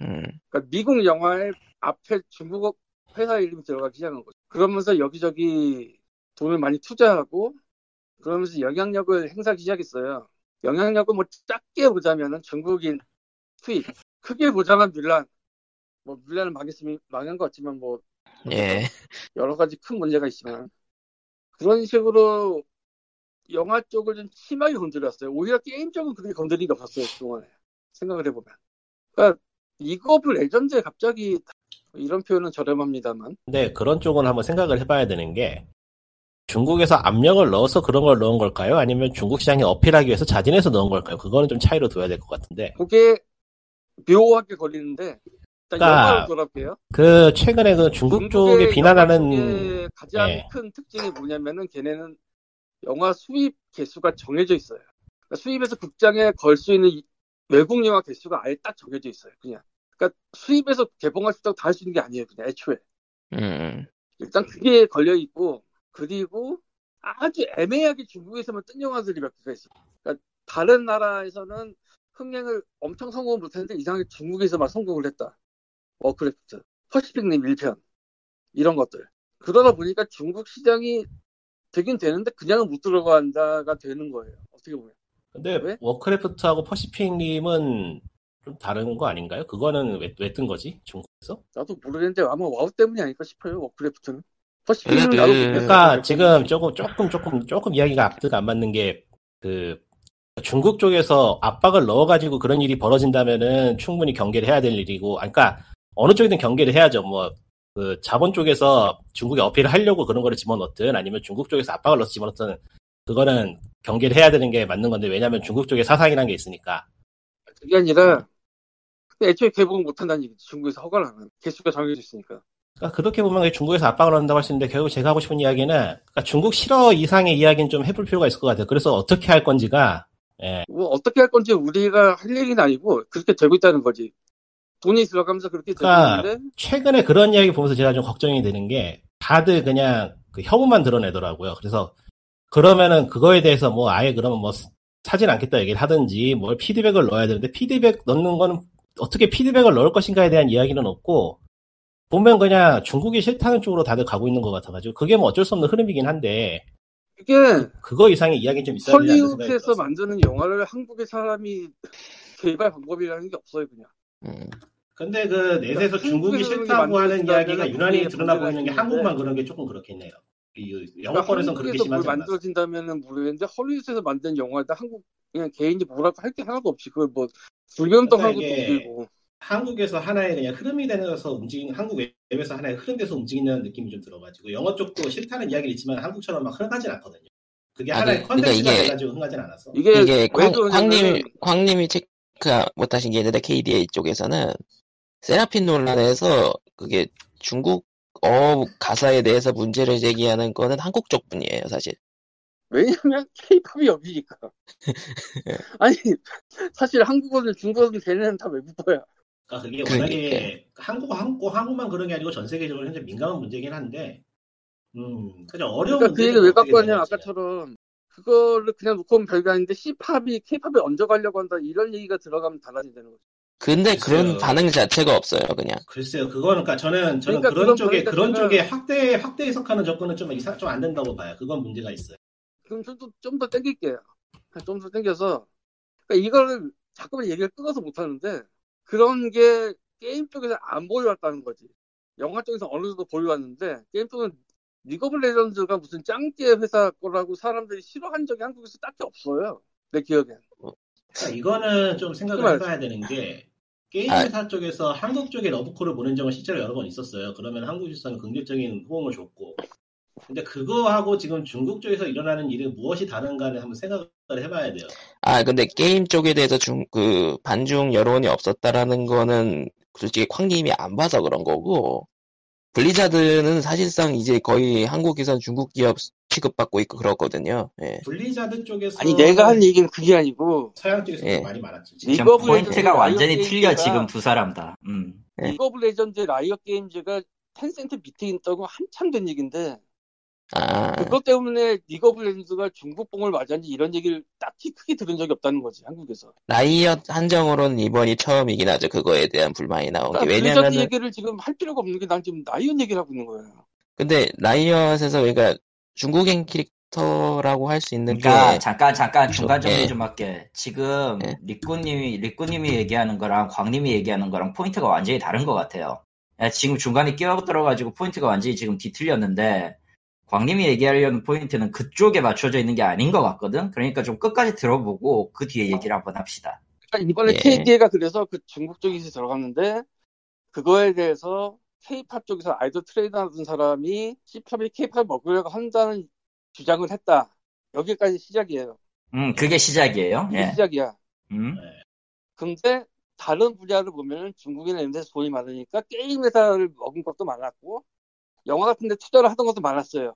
예. 음,
그러니까 미국 영화의 앞에 중국어 회사 이름이 들어가기 시작한 거죠. 그러면서 여기저기 돈을 많이 투자하고 그러면서 영향력을 행사하기 시작했어요. 영향력을 뭐 작게 보자면은 중국인 투입, 크게 보자면 밀란, 뭐 밀란은 망했으면 망한 것 같지만 뭐
예.
여러 가지 큰 문제가 있지만 그런 식으로 영화 쪽을 좀 심하게 건드렸어요. 오히려 게임 쪽은 그렇게 건드린 게 없었어요 그동안에 생각을 해보면. 그러니까 리그 오브 레전드에 갑자기 이런 표현은 저렴합니다만
근데 그런 쪽은 한번 생각을 해봐야 되는 게 중국에서 압력을 넣어서 그런 걸 넣은 걸까요? 아니면 중국 시장에 어필하기 위해서 자진해서 넣은 걸까요? 그거는 좀 차이로 둬야 될 것 같은데
그게 묘하게 걸리는데 일단
그러니까. 그 최근에 그 중국 쪽에 비난하는
쪽의 가장
예.
큰 특징이 뭐냐면은 걔네는 영화 수입 개수가 정해져 있어요. 그러니까 수입에서 극장에 걸 수 있는 이- 외국 영화 개수가 아예 딱 정해져 있어요. 그냥. 그러니까 수입에서 개봉할 수 있다고 다 할 수 있는 게 아니에요. 그냥 애초에.
음,
일단 그게 걸려 있고 그리고 아주 애매하게 중국에서만 뜬 영화들이 몇 개가 있어요. 그러니까 다른 나라에서는 흥행을 엄청 성공을 못했는데 이상하게 중국에서 막 성공을 했다. 워크래프트, 퍼시픽 림 1편 이런 것들. 그러다 보니까 중국 시장이 되긴 되는데 그냥은 못 들어간다가 되는 거예요. 어떻게 보면.
근데
왜?
워크래프트하고 퍼시픽 림은 좀 다른 거 아닌가요? 그거는 왜 왜 뜬 거지? 중국에서?
나도 모르겠는데 아마 와우 때문이 아닐까 싶어요. 워크래프트는. 퍼시픽은
그-
나도
그러니까 지금 조금 조금 조금 조금 이야기가 앞뒤가 안 맞는 게 그 중국 쪽에서 압박을 넣어가지고 그런 일이 벌어진다면은 충분히 경계를 해야 될 일이고, 아, 그러니까 어느 쪽이든 경계를 해야죠. 뭐 그 자본 쪽에서 중국에 어필을 하려고 그런 거를 집어넣든 아니면 중국 쪽에서 압박을 넣어서 집어넣든 그거는 경계를 해야 되는 게 맞는 건데 왜냐하면 중국 쪽에 사상이라는 게 있으니까.
그게 아니라 애초에 개봉을 못 한다는 얘기지. 중국에서 허가를 안 하는. 개수가 정해져 있으니까.
그러니까 그렇게 보면 중국에서 압박을 넣는다고 할 수 있는데 결국 제가 하고 싶은 이야기는 그러니까 중국 실어 이상의 이야기는 좀 해볼 필요가 있을 것 같아요. 그래서 어떻게 할 건지가 예,
뭐 어떻게 할 건지 우리가 할 얘기는 아니고 그렇게 되고 있다는 거지. 돈이 들어가면서 그렇게 되고
그러니까
있는데
최근에 그런 이야기 보면서 제가 좀 걱정이 되는 게 다들 그냥 그 혐오만 드러내더라고요. 그래서 그러면은 그거에 대해서 뭐 아예 그러면 뭐 사진 않겠다 얘기를 하든지 뭘 피드백을 넣어야 되는데 피드백 넣는 거는 어떻게 피드백을 넣을 것인가에 대한 이야기는 없고 보면 그냥 중국이 싫다는 쪽으로 다들 가고 있는 것 같아가지고 그게 뭐 어쩔 수 없는 흐름이긴 한데
이게
그거 이상의 이야기 좀 있어야 되지
헐리우드에서. 만드는 영화를 한국의 사람이 개발 방법이라는 게 없어요 그냥.
음.
근데 그 넷에서
그러니까
중국이 싫다고 하는 이야기가 유난히 드러나 보이는 게. 한국만 그런 게 조금 그렇겠네요. 이
그러니까
영어권에서는 그렇게 심하지 않았어.
만들어진다면은 모르겠는데 헐리우드에서 만든 영화에다 한국 그냥 개인이 뭐라고 할 게 하나도 없이 그걸 뭐 불변동
그러니까
한 것도
이게
없고
한국에서 하나의 그냥 흐름이 되면서 움직이는 한국 웹에서 하나의 흐름돼서 움직이는 느낌이 좀 들어가지고 영어 쪽도 싫다는 이야기는 있지만 한국처럼 막 흥하진 않거든요. 그게
아니,
하나의
그러니까
컨텐츠가
이게-
돼가지고 흥하진 않았어.
이게,
이게
왜
광, 광님, 광님이 체크 못하신 게 있는데 KDA 쪽에서는 세라핀 논란에서 그게 중국 어 가사에 대해서 문제를 제기하는 거는 한국 쪽뿐이에요 사실.
왜냐면 케이팝이 여기니까. 아니 사실 한국어든 중국어든 걔네는 다 외국어야.
그러니까 그게
그러니까.
워낙에 한국, 한국, 한국만 그런 게 아니고 전 세계적으로 현재 민감한 문제긴 한데, 음, 그냥 어려운
그러니까 그 얘기를 왜 갖고 왔냐. 아까처럼 그거를 그냥 놓고 오면 별거 아닌데 C팝이 K팝에 얹어가려고 한다 이런 얘기가 들어가면 달라진다는 거죠.
근데 그런
글쎄요.
반응 자체가 없어요 그냥.
글쎄요, 그거는, 그러니까 저는, 저는
그러니까
그런
그런
쪽에,
거니까
그런 쪽에 확대, 확대 해석하는 접근은 좀 이상, 좀안 된다고 봐요. 그건 문제가 있어요.
그럼 좀더 땡길게요. 좀 더 땡겨서 그러니까 이거를 자꾸만 얘기를 끊어서 못 하는데 그런 게 게임 쪽에서 안 보여왔다는 거지. 영화 쪽에서 어느 정도 보여왔는데 게임 쪽은 리그 오브 레전드가 무슨 짱깨 회사 거라고 사람들이 싫어한 적이 한국에서 딱히 없어요. 내 기억엔.
그러니까 이거는 좀 생각을. 해봐야 되는 게, 게임
아.
회사 쪽에서 한국 쪽에 러브콜을 보낸 적은 실제로 여러 번 있었어요. 그러면 한국 시장은 긍정적인 호응을 줬고. 근데 그거하고 지금 중국 쪽에서 일어나는 일은 무엇이 다른가를 한번 생각을 해봐야 돼요.
아 근데 게임 쪽에 대해서 중 그 반중 여론이 없었다라는 거는 솔직히 쾅님이 안 봐서 그런 거고 블리자드는 사실상 이제 거의 한국에선 중국 기업 취급받고 있고 그렇거든요. 예.
블리자드 쪽에서
아니 내가 한 얘기는 그게 아니고
서양 쪽에서
예.
좀 많이 많았죠.
리그
포인트가
레전드
완전히 틀려
게임즈가-
지금 두 사람 다. 음.
네.
리그 오브 레전드 라이엇 게임즈가 텐센트 밑에 있다고 한참 된 얘기인데
아
그것 때문에 리그 오브 레전드가 중국봉을 맞았는지 이런 얘기를 딱히 크게 들은 적이 없다는 거지 한국에서.
라이엇 한정으로는 이번이 처음이긴 하죠. 그거에 대한 불만이 나온 게
그러니까 블리자드
왜냐면은
얘기를 지금 할 필요가 없는 게 난 지금 라이엇 얘기를 하고 있는 거예요.
근데 라이엇에서 그러니까 중국인 캐릭터라고 할 수 있는
그러니까
게
잠깐 잠깐. 중간 정리
예.
좀 할게. 지금
예.
리꾸님이 리꾸님이 얘기하는 거랑 광님이 얘기하는 거랑 포인트가 완전히 다른 것 같아요. 야, 지금 중간에 끼어 들어가지고 포인트가 완전히 지금 뒤틀렸는데 광님이 얘기하려는 포인트는 그쪽에 맞춰져 있는 게 아닌 것 같거든. 그러니까 좀 끝까지 들어보고 그 뒤에 얘기를 한번 합시다.
그러니까 이번에
예.
KDA가 그래서 그 중국 쪽에서 들어갔는데 그거에 대해서 K-팝 쪽에서 아이돌 트레이닝 하던 사람이 C-팝이 K-팝 먹으려고 한다는 주장을 했다. 여기까지 시작이에요.
음, 그게 시작이에요.
이게
예.
시작이야.
음.
근데 다른 분야를 보면은 중국이나 이런 데서 돈이 많으니까 게임 회사를 먹은 것도 많았고 영화 같은 데 투자를 하던 것도 많았어요.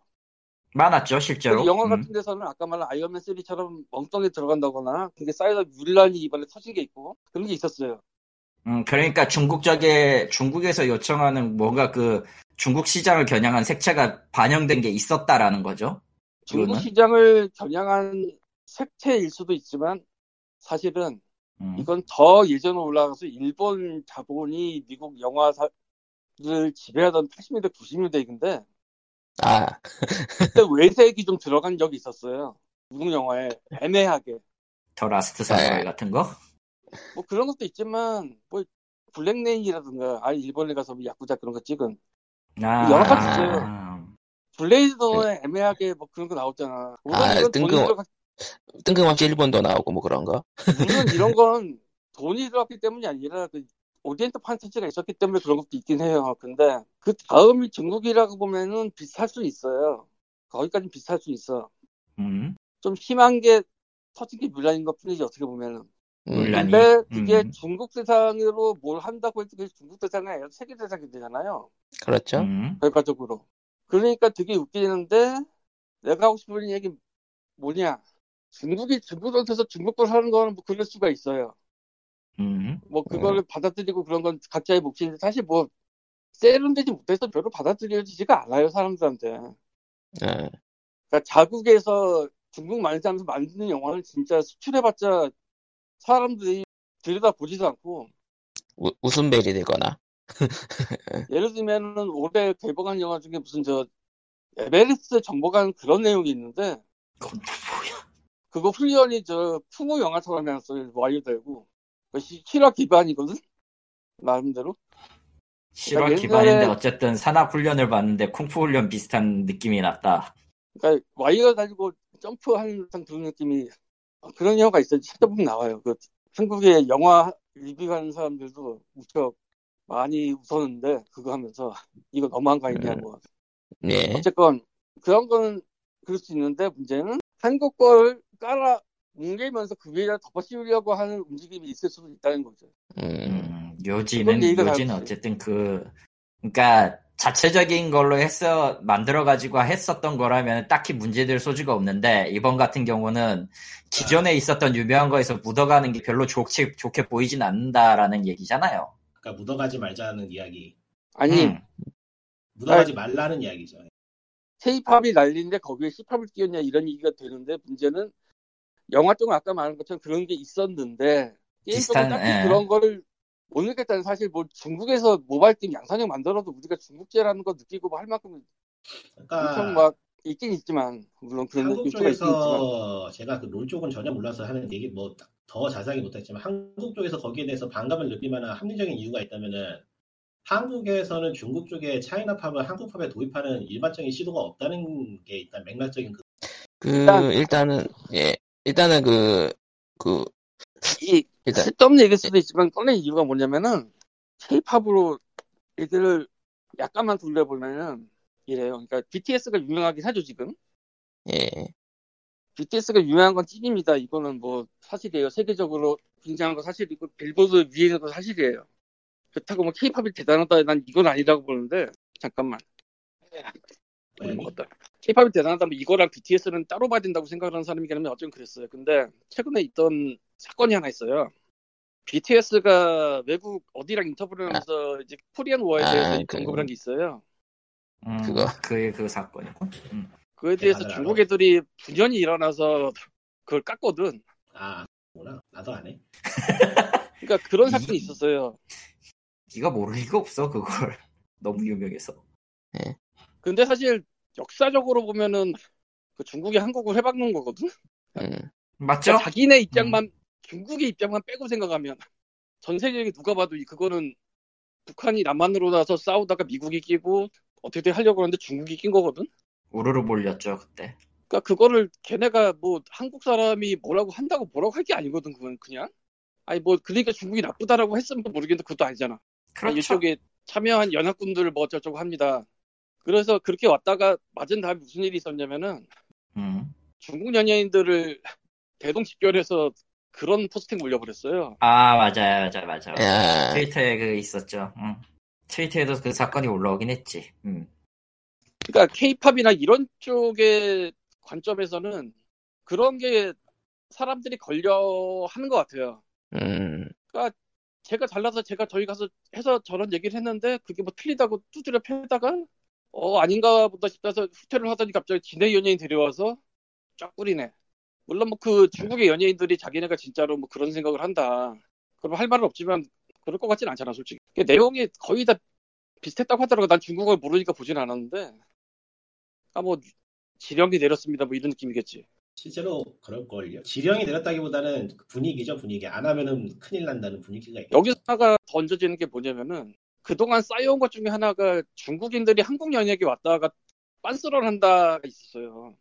많았죠, 실제로.
영화
음.
같은 데서는 아까 말한 아이언맨 3처럼 멍청이 들어간다거나 그게 쌓여서 율란이 이번에 터진 게 있고 그런 게 있었어요.
음, 그러니까 중국 쪽에 중국에서 요청하는 뭔가 그 중국 시장을 겨냥한 색채가 반영된 게 있었다라는 거죠.
중국
이거는?
시장을 겨냥한 색채일 수도 있지만 사실은
음.
이건 더 예전으로 올라가서 일본 자본이 미국 영화를 지배하던 80년대 90년대 얘기인데
아,
그때 왜색이 좀 들어간 적이 있었어요. 미국 영화에 애매하게.
더 라스트 사무라이
네.
같은 거?
뭐 그런 것도 있지만 뭐 블랙레인이라든가 아예 일본에 가서 뭐 야쿠자 그런 거 찍은
아,
여러 가지 있어요. 블레이드에 애매하게 뭐 그런 거 나왔잖아.
아, 뜬금-
들어가,
뜬금없이 일본도 나오고 뭐 그런 거.
물론 이런 건 돈이 들어갔기 때문이 아니라 그 오디엔트 판타지가 있었기 때문에 그런 것도 있긴 해요. 근데 그 다음이 중국이라고 보면은 비슷할 수 있어요. 거기까지 비슷할 수 있어.
음,
좀 심한 게 터진 게 물란인 것 뿐이지 어떻게 보면은.
음,
물란이.
근데 그게
음.
중국 대상으로 뭘 한다고 해도 그게 중국 대상이 아니라 세계 대상이 되잖아요.
그렇죠.
음.
결과적으로. 그러니까 되게 웃기는데 내가 하고 싶은 얘기 뭐냐. 중국이 중국한테서 중국걸 하는 거는 뭐 그럴 수가 있어요.
음.
뭐 그거를 받아들이고 그런 건 각자의 몫인데 사실 뭐 세련되지 못해서 별로 받아들여지지가 않아요 사람들한테.
예.
그러니까 자국에서 중국 만들면서 만드는 영화를 진짜 수출해봤자 사람들이 들여다 보지도 않고
우, 웃음벨이 되거나.
예를 들면은 올해 개봉한 영화 중에 무슨 저 에베레스트 정보관 그런 내용이 있는데
그건 또 뭐야?
그거 훈련이 저 풍호 영화처럼 해놨어요 와이어되고 실화 기반이거든? 나름대로?
실화
그러니까
기반인데
옛날에-
어쨌든 산악 훈련을 받는데 쿵푸 훈련 비슷한 느낌이 났다.
그러니까 와이어 가지고 점프하는 듯한 그런 느낌이 그런 영화가 있어요. 찾아보면 나와요. 그 한국의 영화 리뷰하는 사람들도 무척 많이 웃었는데 그거 하면서 이거 너무한 거 아니냐고.
예.
어쨌건 그런 거는 그럴 수 있는데 문제는 한국 걸 깔아 뭉개면서 그 위에다 덮어 씌우려고 하는 움직임이 있을 수도 있다는 거죠.
음,
음, 요지는 요지는. 어쨌든 그 그러니까 자체적인 걸로 했어 만들어 가지고 했었던 거라면 딱히 문제될 소지가 없는데 이번 같은 경우는 기존에 있었던 유명한 거에서 묻어가는 게 별로 좋게 좋게 보이진 않는다라는 얘기잖아요.
그러니까 묻어가지 말자는 이야기.
아니
음,
묻어가지 말라는 이야기죠.
K-팝이 난리인데 거기에 C-팝을 끼웠냐 이런 얘기가 되는데 문제는 영화 쪽은 아까 말한 것처럼 그런 게 있었는데 게임 쪽은
비슷한,
딱히
예.
그런 거를 못 느꼈다는 사실 뭐 중국에서 모바일 게임 양산형 만들어도 우리가 중국제라는 거 느끼고 뭐 할 만큼 엄청
그러니까
막 있긴 있지만 물론 그런
한국 쪽에서 제가 그 롤 쪽은 전혀 몰라서 하는 얘기 뭐 더 자세하게 못했지만 한국 쪽에서 거기에 대해서 반감을 느낄 만한 합리적인 이유가 있다면은 한국에서는 중국 쪽에 차이나 팝을 한국 팝에 도입하는 일반적인 시도가 없다는 게 일단 맥락적인 그
그,
일단-
일단은, 예. 일단은 그, 그,
이
일단,
쓸데없는 얘기일 수도 있지만 꺼낸 이유가 뭐냐면은 K-팝으로 얘들을 약간만 돌려보면은 이래요. 그러니까 BTS가 유명하긴 하죠 지금.
예.
BTS가 유명한 건 찐입니다. 이거는 뭐 사실이에요. 세계적으로 굉장한 거 사실이고 빌보드 위에 있는 거 사실이에요. 그렇다고 뭐 K-팝이 대단하다 난 이건 아니라고 보는데 잠깐만. 물
이야기.
먹었다. K-팝이 대단하다면 이거랑 BTS는 따로 봐야 된다고 생각하는 사람이라면 어쩜 그랬어요. 근데 최근에 있던 사건이 하나 있어요. BTS가 외국 어디랑 인터뷰를 하면서 이제 코리안 워에
아,
대해서
그-
언급을 한 게 있어요.
음,
그거.
그의 그 사건이고. 음.
그에 대해서
대단하다.
중국 애들이 분연이 일어나서 그걸 깠거든.
아 뭐나 나도 안 해.
그러니까 그런 사건이 있었어요.
네가 모를 리가 없어 그걸 너무 유명해서.
근데 사실 역사적으로 보면은 그 중국이 한국을 해박는 거거든.
음,
맞죠?
그러니까 자기네 입장만 중국의 입장만 빼고 생각하면 전 세계에 누가 봐도 이- 그거는 북한이 남한으로 나서 싸우다가 미국이 끼고 어떻게 하려고 하는데 중국이 낀 거거든.
우르르 몰렸죠 그때.
그러니까 그거를 걔네가 뭐 한국 사람이 뭐라고 한다고 뭐라고 할 게 아니거든 그건 그냥. 아니 뭐 그러니까 중국이 나쁘다라고 했으면 모르겠는데 그것도 아니잖아.
그렇죠.
이쪽에 참여한 연합군들 뭐 어쩌고 합니다. 그래서 그렇게 왔다가 맞은 다음에 무슨 일이 있었냐면은
음.
중국 연예인들을 대동 집결해서 그런 포스팅 올려버렸어요.
아 맞아요 맞아요 맞아요.
야,
트위터에 그 있었죠. 응. 트위터에도 그 사건이 올라오긴 했지. 음.
그러니까 케이팝이나 이런 쪽의 관점에서는 그런 게 사람들이 걸려 하는 것 같아요.
음,
제가 잘나서 제가 저희 가서 해서 저런 얘기를 했는데 그게 뭐 틀리다고 두드려 패다가 어 아닌가 보다 싶어서 후퇴를 하더니 갑자기 지네 연예인 데려와서 쫙 뿌리네. 물론 뭐 그 중국의 연예인들이 자기네가 진짜로 뭐 그런 생각을 한다. 그럼 할 말은 없지만 그럴 것 같진 않잖아 솔직히. 그 내용이 거의 다 비슷했다고 하더라고. 난 중국어를 모르니까 보진 않았는데 아 뭐 지령이 내렸습니다 뭐 이런 느낌이겠지.
실제로 그럴걸요. 지령이 내렸다기보다는 분위기죠, 분위기. 안 하면은 큰일 난다는 분위기가 있
여기서 하나가 던져지는 게 뭐냐면은 그동안 쌓여온 것 중에 하나가 중국인들이 한국 연예계 왔다가 빤스런 한다가 있었어요.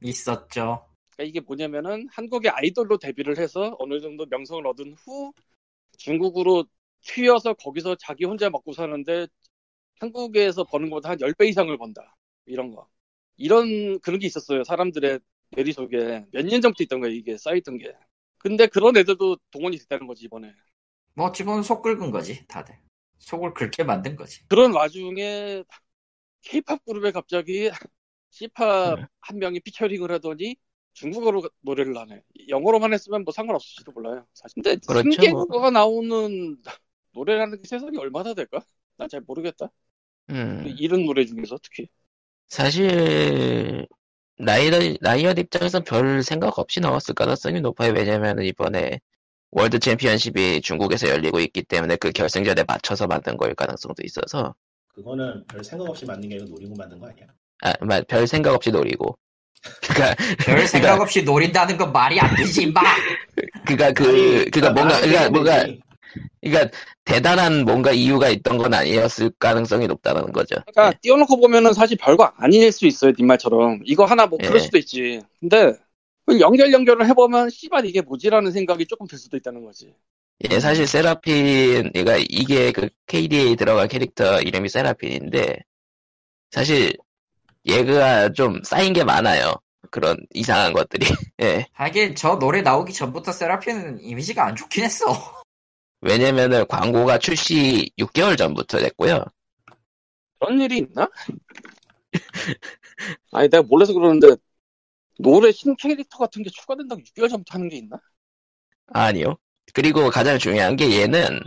있었죠.
그러니까 이게 뭐냐면은 한국의 아이돌로 데뷔를 해서 어느 정도 명성을 얻은 후 중국으로 튀어서 거기서 자기 혼자 먹고 사는데 한국에서 버는 것보다 한 10배 이상을 번다. 이런 거. 이런 그런 게 있었어요. 사람들의 뇌리 속에 몇 년 전부터 있던 거예요. 이게 쌓였던 게. 근데 그런 애들도 동원이 됐다는 거지 이번에.
뭐 지금 속 긁은 거지 다들. 속을 긁게 만든 거지.
그런 와중에 케이팝 그룹에 갑자기 C팝
네.
한 명이 피처링을 하더니 중국어로 노래를 하네. 영어로만 했으면 뭐 상관없을지도 몰라요. 사실. 근데
그렇죠,
3개국어가 나오는 노래라는 게 세상이 얼마나 될까? 난 잘 모르겠다.
음.
이런 노래 중에서 특히.
사실 라이엇 라이엇 입장에서 별 생각 없이 나왔을 가능성이 높아요. 왜냐면 이번에 월드 챔피언십이 중국에서 열리고 있기 때문에 그 결승전에 맞춰서 만든 거일 가능성도 있어서
그거는 별 생각 없이 만든 게 아니고 노리고 만든 거 아니야?
아, 마- 별 생각 없이 노리고 그니까
별 생각 없이 노린다는 건 말이 안 되지 임마.
그니까 그 그니까 뭔가 그니까 뭔가. 그니까 대단한 뭔가 이유가 있던 건 아니었을 가능성이 높다는 거죠.
그러니까 띄워놓고 보면은 사실 별거 아닐 수 있어요. 님 말처럼. 이거 하나 뭐 그럴
예.
수도 있지. 근데 연결 연결을 해보면 씨발 이게 뭐지라는 생각이 조금 들 수도 있다는 거지.
예, 사실 세라핀, 그러니까 이게 그 KDA 들어간 캐릭터 이름이 세라핀인데, 사실 얘가 좀 쌓인 게 많아요. 그런 이상한 것들이. 예.
하긴 저 노래 나오기 전부터 세라핀은 이미지가 안 좋긴 했어.
왜냐면은 광고가 출시 6개월 전부터 됐고요.
그런 일이 있나? 아니 내가 몰라서 그러는데 노래 신 캐릭터 같은 게 추가된다고 6개월 전부터 하는 게 있나?
아니요. 그리고 가장 중요한 게 얘는,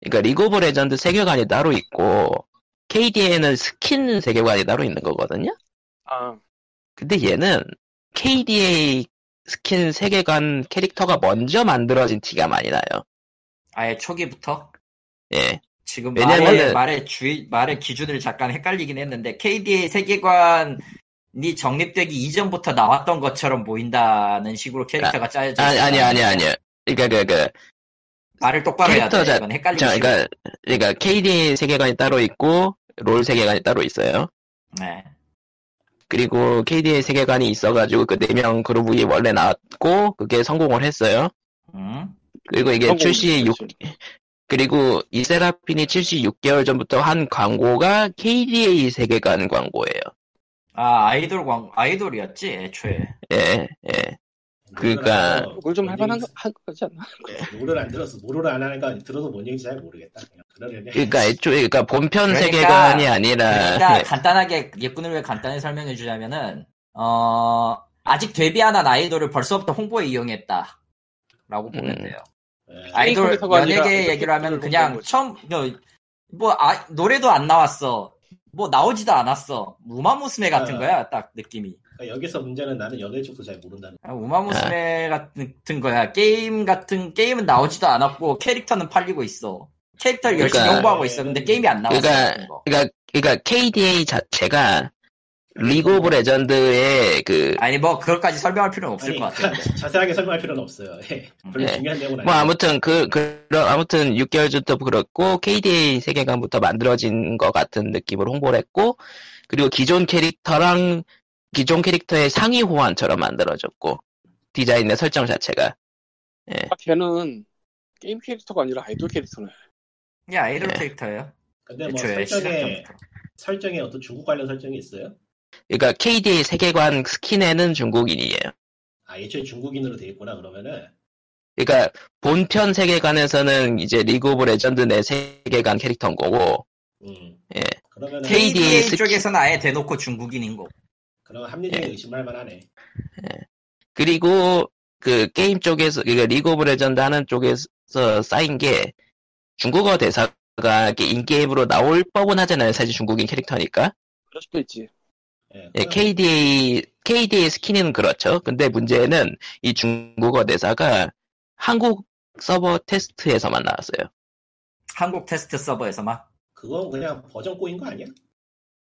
그러니까 리그 오브 레전드 세계관이 따로 있고, KDA는 스킨 세계관이 따로 있는 거거든요?
아
근데 얘는 KDA 스킨 세계관 캐릭터가 먼저 만들어진 티가 많이 나요.
아예 초기부터.
예.
지금
왜냐면은-
말의, 말의 주의, 말의 기준을 잠깐 헷갈리긴 했는데, KDA 세계관 이 정립되기 이전부터 나왔던 것처럼 보인다는 식으로 캐릭터가 짜여져
아니,
있어요.
아니, 아니, 아니요. 그러니까, 그, 그,
말을 똑바로 해야 돼. 이건 싫어.
그러니까, 그러니까, KD 세계관이 따로 있고, 롤 세계관이 따로 있어요.
네.
그리고 KD의 세계관이 있어가지고, 그 네 명 그룹이 원래 나왔고, 그게 성공을 했어요.
음.
그리고 이게 출시 6,
그렇지.
그리고 이 세라핀이 출시 6개월 전부터 한 광고가 KDA 세계관 광고예요.
아, 아이돌 광, 아이돌이었지, 애초에.
예, 예. 그러니까-
그걸 좀 할만한 거, 한 거지 않나?
노래를 안 들었어. 노래를 안 하니까 들어서 뭔 얘기인지 잘 모르겠다. 그냥.
그러니까 애초에, 그러니까 본편
그러니까-
세계관이 아니라,
일단
예.
간단하게 예꾼을 위해 간단히 설명해 주자면은 어 아직 데뷔 안한 아이돌을 벌써부터 홍보에 이용했다. 라고 보면
음.
돼요.
예.
아이돌
아니라
연예계 얘기를 하면 그냥. 처음 뭐, 뭐 아, 노래도 안 나왔어. 뭐 나오지도 않았어. 우마무스메 같은
아.
거야 딱 느낌이.
그러니까 여기서 문제는 나는 연애 쪽도 잘 모른다는.
아, 우마무스메 같은 거야. 게임 같은 게임은 나오지도 않았고 캐릭터는 팔리고 있어. 캐릭터를 열심히
그러니까-
홍보하고 있어. 근데 게임이 안 나왔어.
그러니까,
거.
그러니까, 그러니까 KDA 자체가 리그 오브 레전드의 그,
아니 뭐 그것까지 설명할 필요는 없을
아니,
것 같아.
그러니까 자세하게 설명할 필요는 없어요. 예. 별로
네.
중요한 내용은
뭐
아니에요.
아무튼 그, 그, 아무튼 6개월 전부터 그렇고, KDA 세계관부터 만들어진 것 같은 느낌으로 홍보를 했고, 그리고 기존 캐릭터랑, 기존 캐릭터의 상위 호환처럼 만들어졌고, 디자인의 설정 자체가.
아, 걔는 게임 캐릭터가 아니라 아이돌 캐릭터네.
야 아이돌
네.
캐릭터예요.
근데 뭐
애초에
설정에
시작부터.
설정에 어떤 중국 관련 설정이 있어요?
그러니까 KDA 세계관 스킨에는 중국인이에요.
아 애초에 중국인으로 돼 있구나 그러면은
그러니까 본편 세계관에서는 이제 리그 오브 레전드 내 세계관 캐릭터인 거고,
음.
예.
그러면은
KDA
KDA
스킨-
쪽에서는 아예 대놓고 중국인인 거.
그럼 합리적인
예.
의심할 만하네.
그리고 그 게임 쪽에서, 그러니까 리그 오브 레전드 하는 쪽에서 쌓인 게 중국어 대사가 in-game으로 나올 법은 하잖아요. 사실 중국인 캐릭터니까.
그럴 수도 있지.
예.
예, KDA, KDA 스킨은 그렇죠. 근데 문제는 이 중국어 대사가 한국 서버 테스트에서만 나왔어요.
한국 테스트 서버에서만.
그건 그냥 버전 꼬인 거 아니야?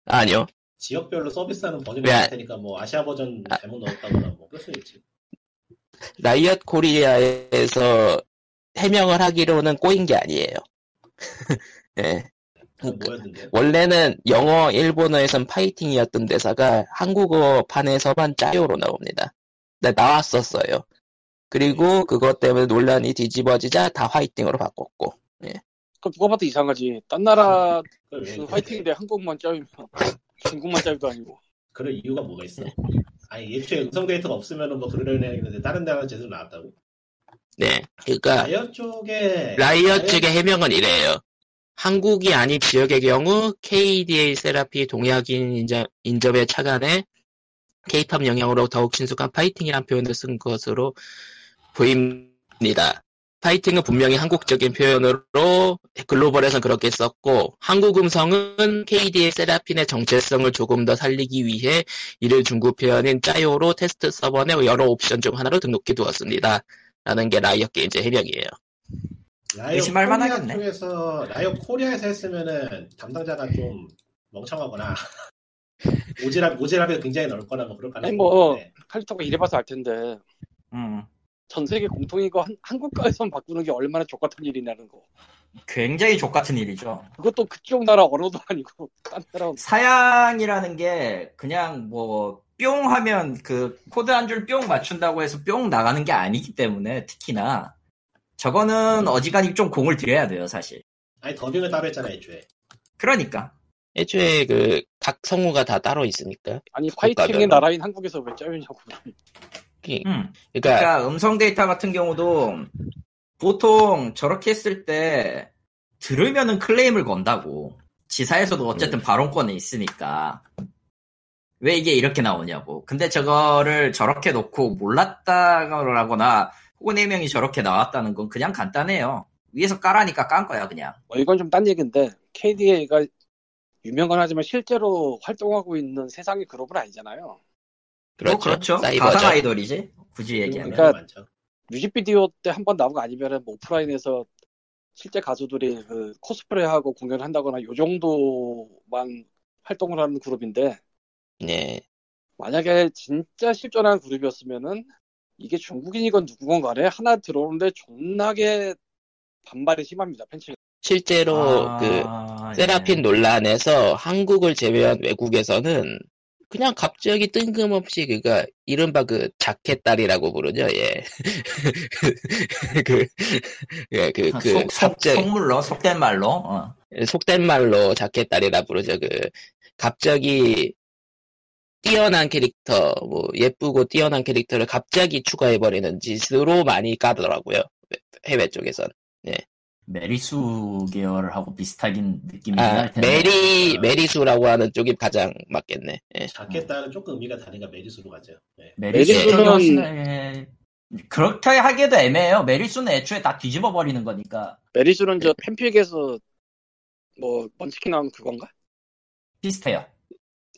아니요.
지역별로 서비스하는 버전이
왜-
있을 테니까 뭐 아시아 버전 잘못 넣었다거나 뭐 그럴 수 있지.
라이엇 코리아에서 해명을 하기로는 꼬인 게 아니에요. 예.
그 뭐였는데?
원래는 영어, 일본어에선 파이팅이었던 대사가 한국어판에서만 짜요로 나옵니다. 네, 나왔었어요. 그리고 그것 때문에 논란이 뒤집어지자 다 화이팅으로 바꿨고.
그 누가 봐도 이상하지. 딴 나라
그
화이팅인데 한국만 짜이면 중국만 짜이도 아니고.
그럴 이유가 뭐가 있어? 아니 예초에 음성 데이터가 없으면은 뭐 그러려니 했는데 다른 데가 제대로 나왔다고?
네. 그러니까
라이엇 쪽에
라이엇 측의 해명은 이래요. 한국이 아닌 지역의 경우 KDA 세라피 동양인 인접, 인접에 착안해 K-팝 영향으로 더욱 친숙한 파이팅이란 표현을 쓴 것으로 보입니다. 파이팅은 분명히 한국적인 표현으로 글로벌에선 그렇게 썼고 한국 음성은 KDA 세라핀의 정체성을 조금 더 살리기 위해 이를 중국 표현인 加油로 테스트 서버 내 여러 옵션 중 하나로 등록해 두었습니다. 라는 게 라이엇 게임즈의 해명이에요.
의심할
코리아
만하겠네.
쪽에서 라이엇 코리아에서 했으면은 담당자가 좀 멍청하거나 오지랖 오지랖이 굉장히 넓거나 뭐 그럴 가능성이
뭐.
있는데
칼리토가 일해봐서 알 텐데
음,
전 세계 한, 한국가에선 바꾸는 게 얼마나 좆같은 일이냐는 거.
굉장히 좆같은 일이죠.
그것도 그쪽 나라 언어도 아니고 딴 나라.
사양이라는 게 그냥 뭐 뿅 하면 그 코드 한 줄 뿅 맞춘다고 해서 뿅 나가는 게 아니기 때문에 특히나 저거는 어지간히 좀 공을 들여야 돼요 사실.
아니 더빙을 따로 했잖아 애초에
그러니까
애초에 그 각 성우가 다 따로 있으니까.
아니 파이팅의. 나라인 한국에서 왜 짜이냐고.
그-
음.
그러니까
그러니까 음성 데이터 같은 경우도 보통 저렇게 했을 때 들으면은 클레임을 건다고 지사에서도 어쨌든 발언권이 있으니까 왜 이게 이렇게 나오냐고 근데 저거를 저렇게 놓고 몰랐다거나 혹은 해명이 저렇게 나왔다는 건 그냥 간단해요 위에서 까라니까 깐 거야 그냥
뭐 이건 좀 딴 얘기인데 KDA가 유명은 하지만 실제로 활동하고 있는 세상의 그룹은 아니잖아요.
그렇죠.
뭐 그렇죠
사이버죠.
가상 아이돌이지 굳이 얘기하면
그러니까
많죠.
뮤직비디오 때 한 번 나온 거 아니면은 뭐 오프라인에서 실제 가수들이 그 코스프레하고 공연한다거나 요 정도만 활동을 하는 그룹인데
네.
만약에 진짜 실존한 그룹이었으면은 이게 중국인이건 누구건 간에 하나 들어오는데 존나게 반발이 심합니다 팬층.
실제로
아,
그
예.
세라핀 논란에서 한국을 제외한 외국에서는 그냥 갑자기 뜬금없이 그가 이른바 그 자켓 딸이라고 부르죠. 예. 그, 예, 그, 그,
속, 속,
갑자기,
속물로 속된 말로 어.
속된 말로 자켓 딸이라 부르죠. 그, 갑자기 뛰어난 캐릭터, 뭐, 예쁘고 뛰어난 캐릭터를 갑자기 추가해버리는 짓으로 많이 까더라고요. 해외 쪽에선.
메리수 계열하고 비슷하긴 느낌이
아,
날 텐데.
메리, 메리수라고 하는 쪽이 가장 맞겠네. 예.
자캐 딸은 조금 의미가 다르니까 메리수로 가죠. 네.
메리수
메리수는-
그렇게 하기에도 애매해요. 메리수는 애초에 다 뒤집어 버리는 거니까
메리수는 저 팬픽에서 뭐 먼치킨 나온 그건가?
비슷해요.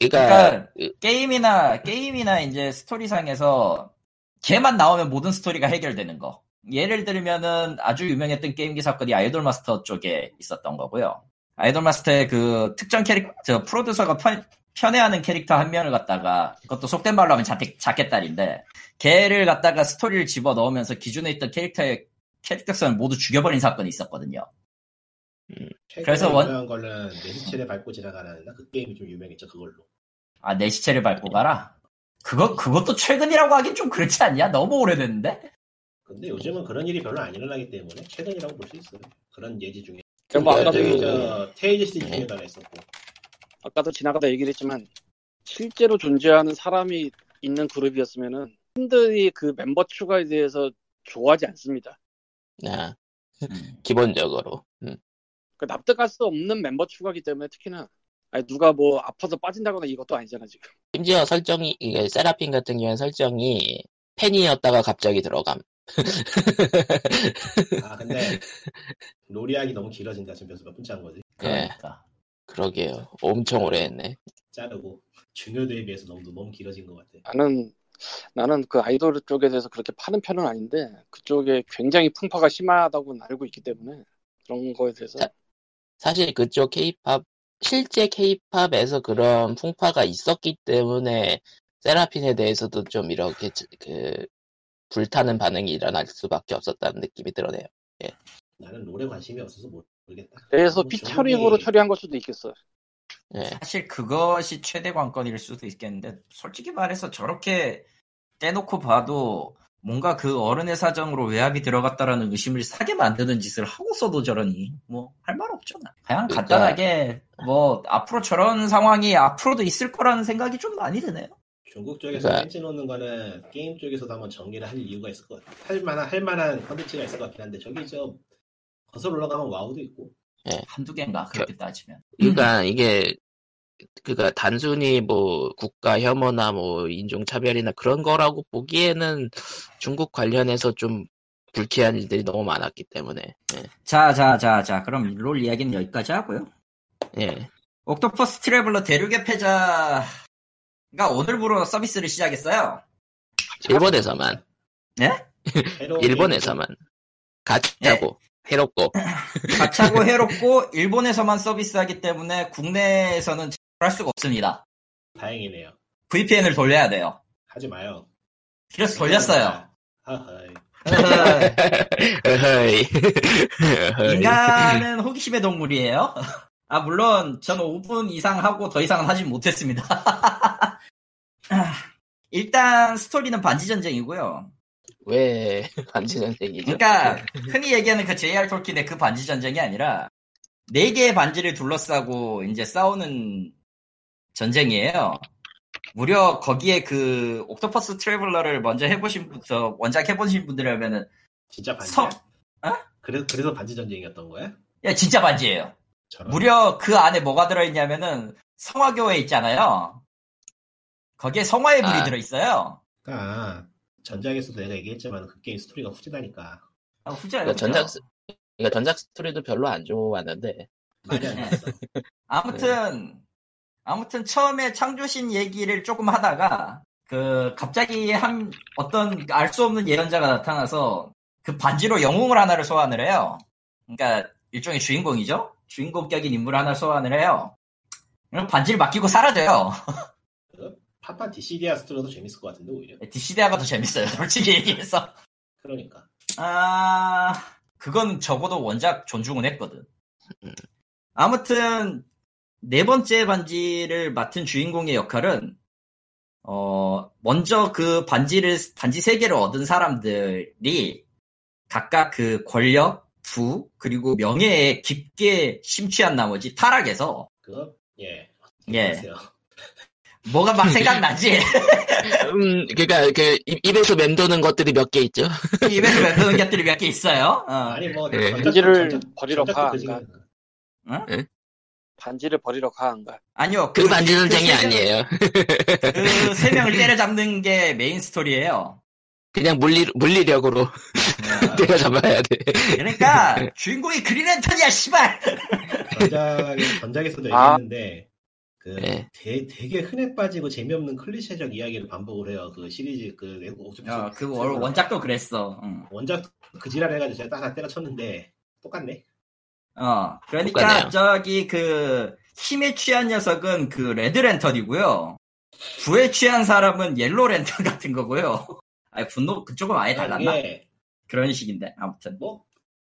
그러니까,
그러니까 게임이나 게임이나 이제 스토리상에서 걔만 나오면 모든 스토리가 해결되는 거. 예를 들면은 아주 유명했던 게임기 사건이 아이돌 마스터 쪽에 있었던 거고요. 아이돌 마스터의 그 특정 캐릭터 프로듀서가 편, 편애하는 캐릭터 한 명을 갖다가 그것도 속된 말로 하면 자켓, 자켓딸인데 걔를 갖다가 스토리를 집어 넣으면서 기존에 있던 캐릭터의 캐릭터성을 모두 죽여버린 사건이 있었거든요.
최근에
그래서 원-
유명한 거는 내 시체를 밟고 지나가는 그 게임이 좀 유명했죠 그걸로.
아, 내 시체를 밟고 가라? 그거, 그것도 최근이라고 하긴 좀 그렇지 않냐? 너무 오래됐는데?
근데 요즘은 그런 일이 별로 안 일어나기 때문에 최근이라고 볼 수 있어요. 그런 예지 중에.
그뭐 아까도
그-
저 테이지 시티 중에도 하나 있었고.
아까도 지나가다 얘기를 했지만 실제로 존재하는 사람이 있는 그룹이었으면은 팬들이 그 멤버 추가에 대해서 좋아하지 않습니다.
아,
음.
기본적으로. 음.
그 납득할 수 없는 멤버 추가기 때문에 특히나 아니, 누가 뭐 아파서 빠진다거나 이것도 아니잖아 지금.
심지어 설정이, 이게 세라핀 같은 경우는 설정이 팬이었다가 갑자기 들어감.
아 근데 놀이하기 너무 길어진다 지금 몇몇 분째 한 거지.
그러니까.
그러게요. 엄청 오래 했네.
자르고 중요도에 비해서 너무 너무 길어진 것 같아.
나는 나는 그 아이돌 쪽에 대해서 그렇게 파는 편은 아닌데 그쪽에 굉장히 풍파가 심하다고 알고 있기 때문에 그런 거에 대해서
자, 사실 그쪽 케이팝 실제 케이팝에서 그런 풍파가 있었기 때문에 세라핀에 대해서도 좀 이렇게 저- 그 불타는 반응이 일어날 수밖에 없었다는 느낌이 들어네요.
나는 롤에 관심이 없어서 모르겠다.
그래서
너무
피처링으로 처리한 걸 수도 있겠어.
예.
사실 그것이 최대 관건일 수도 있겠는데 솔직히 말해서 저렇게 떼놓고 봐도 뭔가 그 어른의 사정으로 외압이 들어갔다라는 의심을 사게 만드는 짓을 하고서도 저러니 뭐 할 말. 나. 그냥
그러니까-
간단하게 뭐 앞으로 저런 상황이 앞으로도 있을 거라는 생각이 좀 많이 드네요.
중국 쪽에서
그러니까-
펜치 놓는 거는 게임 쪽에서도 한번 정리를 할 이유가 있을 것 같아. 할 만한 할 만한 컨텐츠가 있을 것 같긴 한데 저기 저 거슬러 올라가면 와우도 있고
한두 개인가 그렇게 따지면.
그러니까 이게 그니까 단순히 뭐 국가 혐오나 뭐 인종 차별이나 그런 거라고 보기에는 중국 관련해서 좀 불쾌한 일들이 너무 많았기 때문에 예.
자, 자, 자, 자. 그럼 롤 이야기는 여기까지 하고요.
예.
옥토퍼스 트래블러 대륙의 패자가 오늘부로 서비스를 시작했어요.
일본에서만
새로운
일본에서만 가짜고 해롭고
가차고 해롭고 일본에서만 서비스하기 때문에 국내에서는 할 수가 없습니다.
다행이네요.
VPN을 돌려야 돼요.
하지 마요.
그래서 돌렸어요.
하하이.
인간은 호기심의 동물이에요. 아 물론 저는 5분 이상 하고 더 이상은 하진 못했습니다. 일단 스토리는 반지 전쟁이고요.
왜 반지 전쟁이죠?
그러니까 흔히 얘기하는 그 JR 톨킨의 그 반지 전쟁이 아니라 네 개의 반지를 둘러싸고 이제 싸우는 전쟁이에요. 무려 거기에 그 옥토패스 트래블러를 먼저 해보신 분, 저 원작 해보신 분들이라면은
진짜 반지야?
성,
그래서 그래서 반지 전쟁이었던 거야?
야 진짜 반지예요.
저런.
무려 그 안에 뭐가 들어있냐면은 성화교회 있잖아요. 거기에 성화의 불이
아.
들어있어요.
그러니까 전작에서도 내가 얘기했지만 그 게임 스토리가 후지다니까
아, 후져요.
그러니까 전작 스- 그러니까 전작 스토리도 별로 안 좋았는데.
아무튼 아무튼 처음에 창조신 얘기를 조금 하다가 그 갑자기 한 어떤 알 수 없는 예언자가 나타나서 그 반지로 영웅을 하나를 소환을 해요. 그러니까 일종의 주인공이죠. 주인공격인 인물 하나 를 소환을 해요. 그럼 반지를 맡기고 사라져요.
파파 디시디아 스토리도 재밌을 것 같은데 오히려.
디시데아가 더 재밌어요. 솔직히 얘기해서.
그러니까
아, 그건 적어도 원작 존중은 했거든.
음.
아무튼, 네 번째 반지를 맡은 주인공의 역할은, 어, 먼저 그 반지를, 반지 세 개를 얻은 사람들이 각각 그 권력, 부, 그리고 명예에 깊게 심취한 나머지 타락해서,
그거 예.
예. 뭐가 막 생각나지?
음 그러니까 그 입- 입에서 맴도는 것들이 몇 개 있죠.
입에서 맴도는 것들이 몇 개 있어요. 어.
아니 뭐
예.
전작-
반지를 버리러 가,
그 시간-
반지를 버리러 가, 안 가.
아니요.
그 반지 전쟁이
세 명-
아니에요.
그 세 명을 때려잡는 게 메인 스토리예요.
그냥 물리 물리력으로
아,
때려잡아야 돼.
그러니까 주인공이 그린 랜턴이야 씨발.
전작 전작에서도
아.
얘기했는데 그
예.
되, 되게 흔해 빠지고 재미없는 클리셰적 이야기를 반복을 해요. 그 시리즈 그 옥토패스
어, 그 원- 원작도 그랬어. 응.
원작 그 지랄 해가지고 제가 딱 하나 때려쳤는데 똑같네.
어, 그러니까
똑같네요.
저기 그 힘에 취한 녀석은 그 레드 랜턴이고요. 부에 취한 사람은 옐로 랜턴 같은 거고요. 아니 분노 그쪽은 아예 달랐나?
이게
그런 식인데 아무튼.
뭐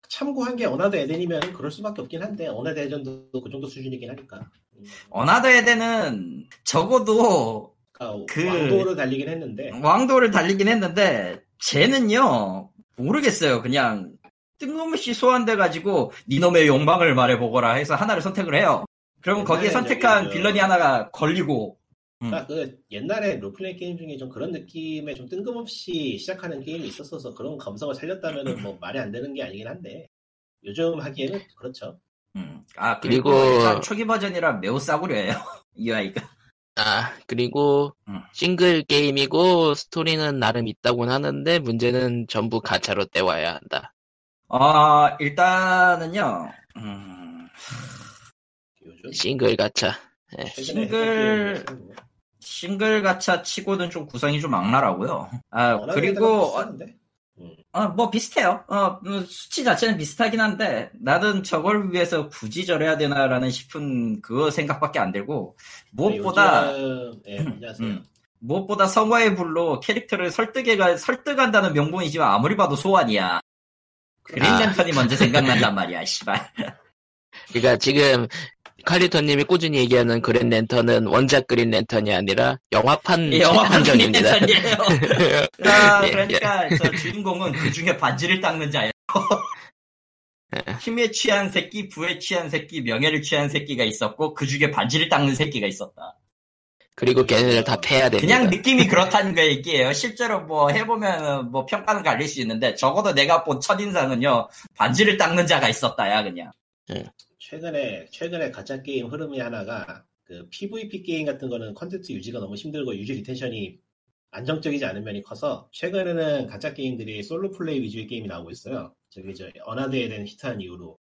참고한 게 어나더 에덴이면 그럴 수밖에 없긴 한데 어나더 에덴도 그 정도 수준이긴 하니까. 음,
어나더 에덴은 적어도
그러니까
그-
왕도를 달리긴 했는데
왕도를 달리긴 했는데 쟤는요 모르겠어요 그냥 뜬금없이 소환돼 가지고 니놈의 욕망을 말해보거라 해서 하나를 선택을 해요 그러면 거기에 선택한
저-
빌런이 하나가 걸리고
그러니까 그 옛날에 role play 게임 중에 좀 그런 느낌의 좀 뜬금없이 시작하는 게임이 있었어서 그런 감성을 살렸다면은 뭐 말이 안 되는 게 아니긴 한데 요즘 하기에는 그렇죠.
음. 아 그리고,
그리고-
초기 버전이라 매우 싸구려예요 UI가
아 그리고
음.
싱글 게임이고 스토리는 나름 있다곤 하는데 문제는 전부 가차로 떼와야 한다.
어 일단은요 음,
요즘
싱글 가차.
최근에
싱글-. 싱글 가차 치고는 좀 구성이 좀 악랄하고요 아 그리고
에덴은
어? 어, 뭐 비슷해요. 어, 음, 수치 자체는 비슷하긴 한데 나는 저걸 위해서 굳이 저래야 되나라는 싶은 그거 생각밖에 안 들고 무엇보다
요즘, 예, 안녕하세요.
음, 무엇보다 성화의 불로 캐릭터를 설득해 가 설득한다는 명분이지만 아무리 봐도 소환이야. 그린
아.
랜턴이 먼저 생각난단 말이야, 씨발.
그러니까 지금 칼리토님이 꾸준히 얘기하는 그린 랜턴은 원작 그린 랜턴이 아니라 영화판
영화
한전입니다.
랜턴이에요. 아,
예,
그러니까 저 주인공은 그 중에 반지를 닦는 자예요.
예.
힘에 취한 새끼, 부에 취한 새끼, 명예를 취한 새끼가 있었고 그 중에 반지를 닦는 새끼가 있었다.
그리고 걔네를 다 패야 됩니다.
그냥 느낌이 그렇다는 거 얘기예요. 실제로 뭐 해보면 뭐 평가는 갈릴 수 있는데 적어도 내가 본 첫인상은요 반지를 닦는 자가 있었다야 그냥.
최근에 최근에 가차 게임 흐름이 하나가 그 PVP 게임 같은 거는 컨텐츠 유지가 너무 힘들고 유지 retention이 안정적이지 않은 면이 커서 최근에는 가짜 게임들이 솔로 플레이 위주의 게임이 나오고 있어요. 저기 저 어나드에 대한 히트한 이후로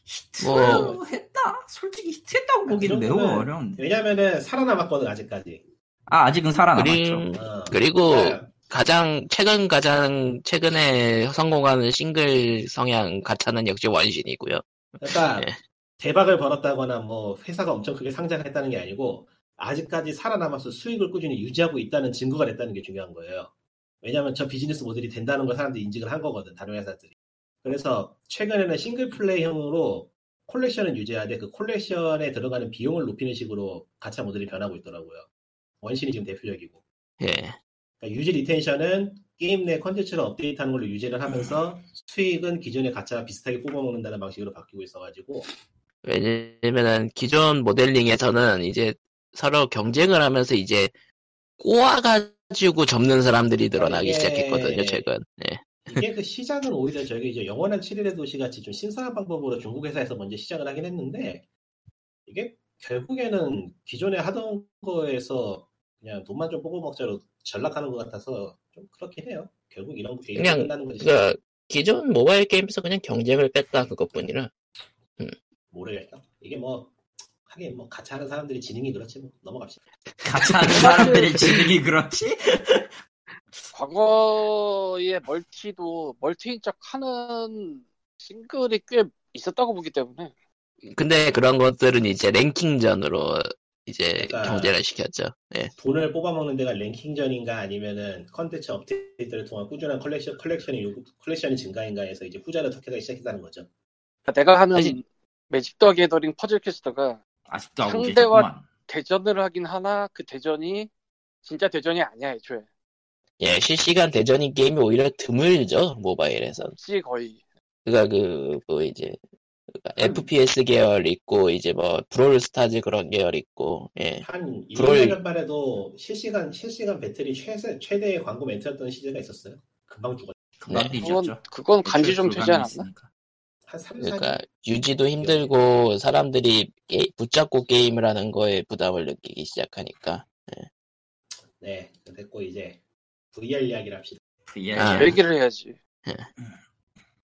뭐-
히트했다. 솔직히 히트했다고 보기는
그
매우 어려운데.
왜냐면은 살아남았거든 아직까지.
아 아직은 살아남았죠.
그림
어.
그리고
그러니까
가장 최근 가장 최근에 성공하는 싱글 성향 가차는 역시 원신이고요.
그러니까
예.
대박을 벌었다거나 뭐 회사가 엄청 크게 상장했다는 게 아니고 아직까지 살아남아서 수익을 꾸준히 유지하고 있다는 증거가 됐다는 게 중요한 거예요. 왜냐하면 저 비즈니스 모델이 된다는 걸 사람들이 인식을 한 거거든 다른 회사들이. 그래서 최근에는 single play형으로 콜렉션을 유지하되 그 콜렉션에 들어가는 비용을 높이는 식으로 가차 모델이 변하고 있더라고요. 원신이 지금 대표적이고.
예.
그러니까 유지 retention은 게임 내 컨텐츠를 업데이트하는 걸로 유지를 하면서 수익은 기존의 가차와 비슷하게 뽑아먹는다는 방식으로 바뀌고 있어가지고
왜냐면은 기존 모델링에서는 이제 서로 경쟁을 하면서 이제 꼬아가지고 접는 사람들이 늘어나기
이게-
시작했거든요, 최근. 예.
이게 그 시작은 오히려 저기 이제 영원한 7일의 도시 같이 좀 신선한 방법으로 중국 회사에서 먼저 시작을 하긴 했는데 이게 결국에는 기존에 하던 거에서 그냥 돈만 좀 뽑아 먹자로 전락하는 것 같아서 좀 그렇긴 해요. 결국 이런 거
그냥,
끝나는 거지.
그러니까 기존 모바일 게임에서 그냥 경쟁을 뺐다 그것뿐이라.
모르겠다. 이게 뭐 하긴 뭐 같이 하는 사람들이 지능이 그렇지 뭐 넘어갑시다.
같이 하는 사람들이 지능이 그렇지?
과거에 멀티도 멀티인 척 하는 싱글이 꽤 있었다고 보기 때문에
근데 그런 것들은 이제 랭킹전으로 이제
그러니까-
경쟁을 시켰죠. 예.
돈을 뽑아먹는 데가 랭킹전인가 아니면은 컨텐츠 업데이트를 통한 꾸준한 컬렉션, 컬렉션이 요구, 컬렉션이 증가인가 해서 이제 후자를 택하기 시작했다는 거죠.
그러니까 내가 하는
사실-
매직 더 게더링 퍼즐 퀘스트가
아직도 하고
상대와-
계셨구만.
대전을 하긴 하나 그 대전이 진짜 대전이 아니야 애초에
예, 실시간 대전인 게임이 오히려 드물죠, 모바일에선.
없지 거의
그니까 그, 뭐 이제, 그러니까 FPS 계열 있고, 이제 뭐, 브롤스타즈 그런 계열 있고, 예.
한 1,
브롤-
2년 만에도 실시간 실시간 battle이 최세, 최대의 광고 멘트였던 시대가 있었어요. 금방 죽었.
금방
네.
그건 그건 간지 좀 되지 않았나?
있으니까.
한 3, 4년.
그러니까 유지도 힘들고, 사람들이 게- 붙잡고 게임을 하는 거에 부담을 느끼기 시작하니까.
네, 됐고 이제 VR 이야기를 합시다.
VR.
아.
그 얘기를 해야지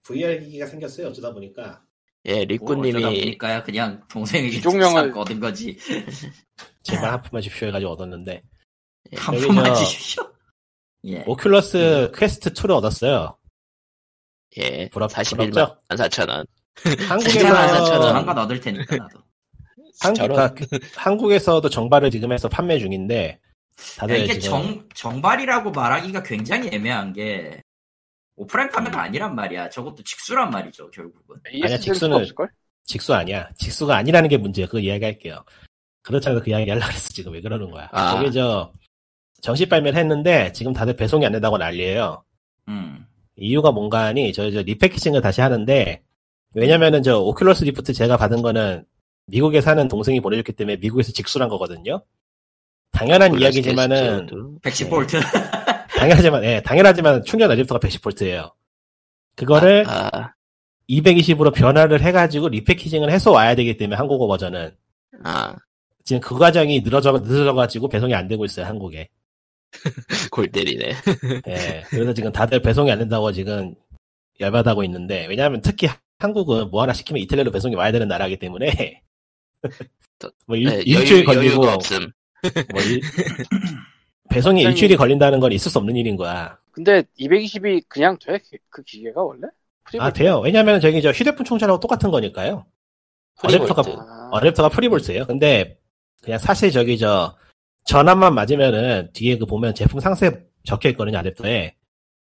VR 기기가 생겼어요. 어쩌다 보니까
예,
뭐
리꾸님이,
보니까요 그냥 동생에게
기종명을-
싹 얻은 거지.
제발 하프만 주십시오 해가지고 얻었는데
푼만
저-
주십시오. 예.
오큘러스 퀘스트 2를 얻었어요.
예,
부럽-
41만
부럽죠?
4천원.
괜찮아.
한국에서
조만간 얻을 테니까 나도.
한국,
저런.
그러니까 한국에서도 정발을 지금 해서 판매 중인데 다들
이게
지금
정, 정발이라고 말하기가 굉장히 애매한 게 오프라인 판매가 아니란 말이야. 저것도 직수란 말이죠, 결국은.
아니야, 직수는-? 직수 아니야. 직수가 아니라는 게 문제야. 그거 이야기할게요. 그렇잖아. 그 이야기 하려고 했어. 지금 왜 그러는 거야.
아.
저게 저 정식 발매를 했는데 지금 다들 배송이 안 된다고 난리예요.
음.
이유가 뭔가 하니 저, 저 repackaging을 다시 하는데 왜냐면은 저 오큘러스 리프트 제가 받은 거는 미국에 사는 동생이 보내줬기 때문에 미국에서 직수한 거거든요. 당연한 이야기지만은
110볼트.
당연하지만 예, 당연하지만 충전 어댑터가 110V예요. 그거를
아, 아,
220으로 변화를 해가지고 repackaging을 해서 와야 되기 때문에 한국어 버전은
아,
지금 그 과정이 늘어져 늘어져가지고 배송이 안 되고 있어요 한국에.
골 때리네.
예, 그래서 지금 다들 배송이 안 된다고 지금 열받아하고 있는데 왜냐하면 특히 한국은 뭐 하나 시키면 내로 배송이 와야 되는 나라이기 때문에 뭐 일,
네,
일주일
여유,
걸리고. 뭐 일- 배송이
굉장히-
일주일이 걸린다는 건 있을 수 없는 일인 거야.
근데 220이 그냥 돼? 그 기계가 원래?
아 돼요. 왜냐면 저기 저 휴대폰 충전하고 똑같은 거니까요.
free volt.
어댑터가
아,
어댑터가 free volt예요. 근데 그냥 사실 저기 저 전압만 맞으면은 뒤에 그 보면 제품 상세 적혀 있거든요 어댑터에.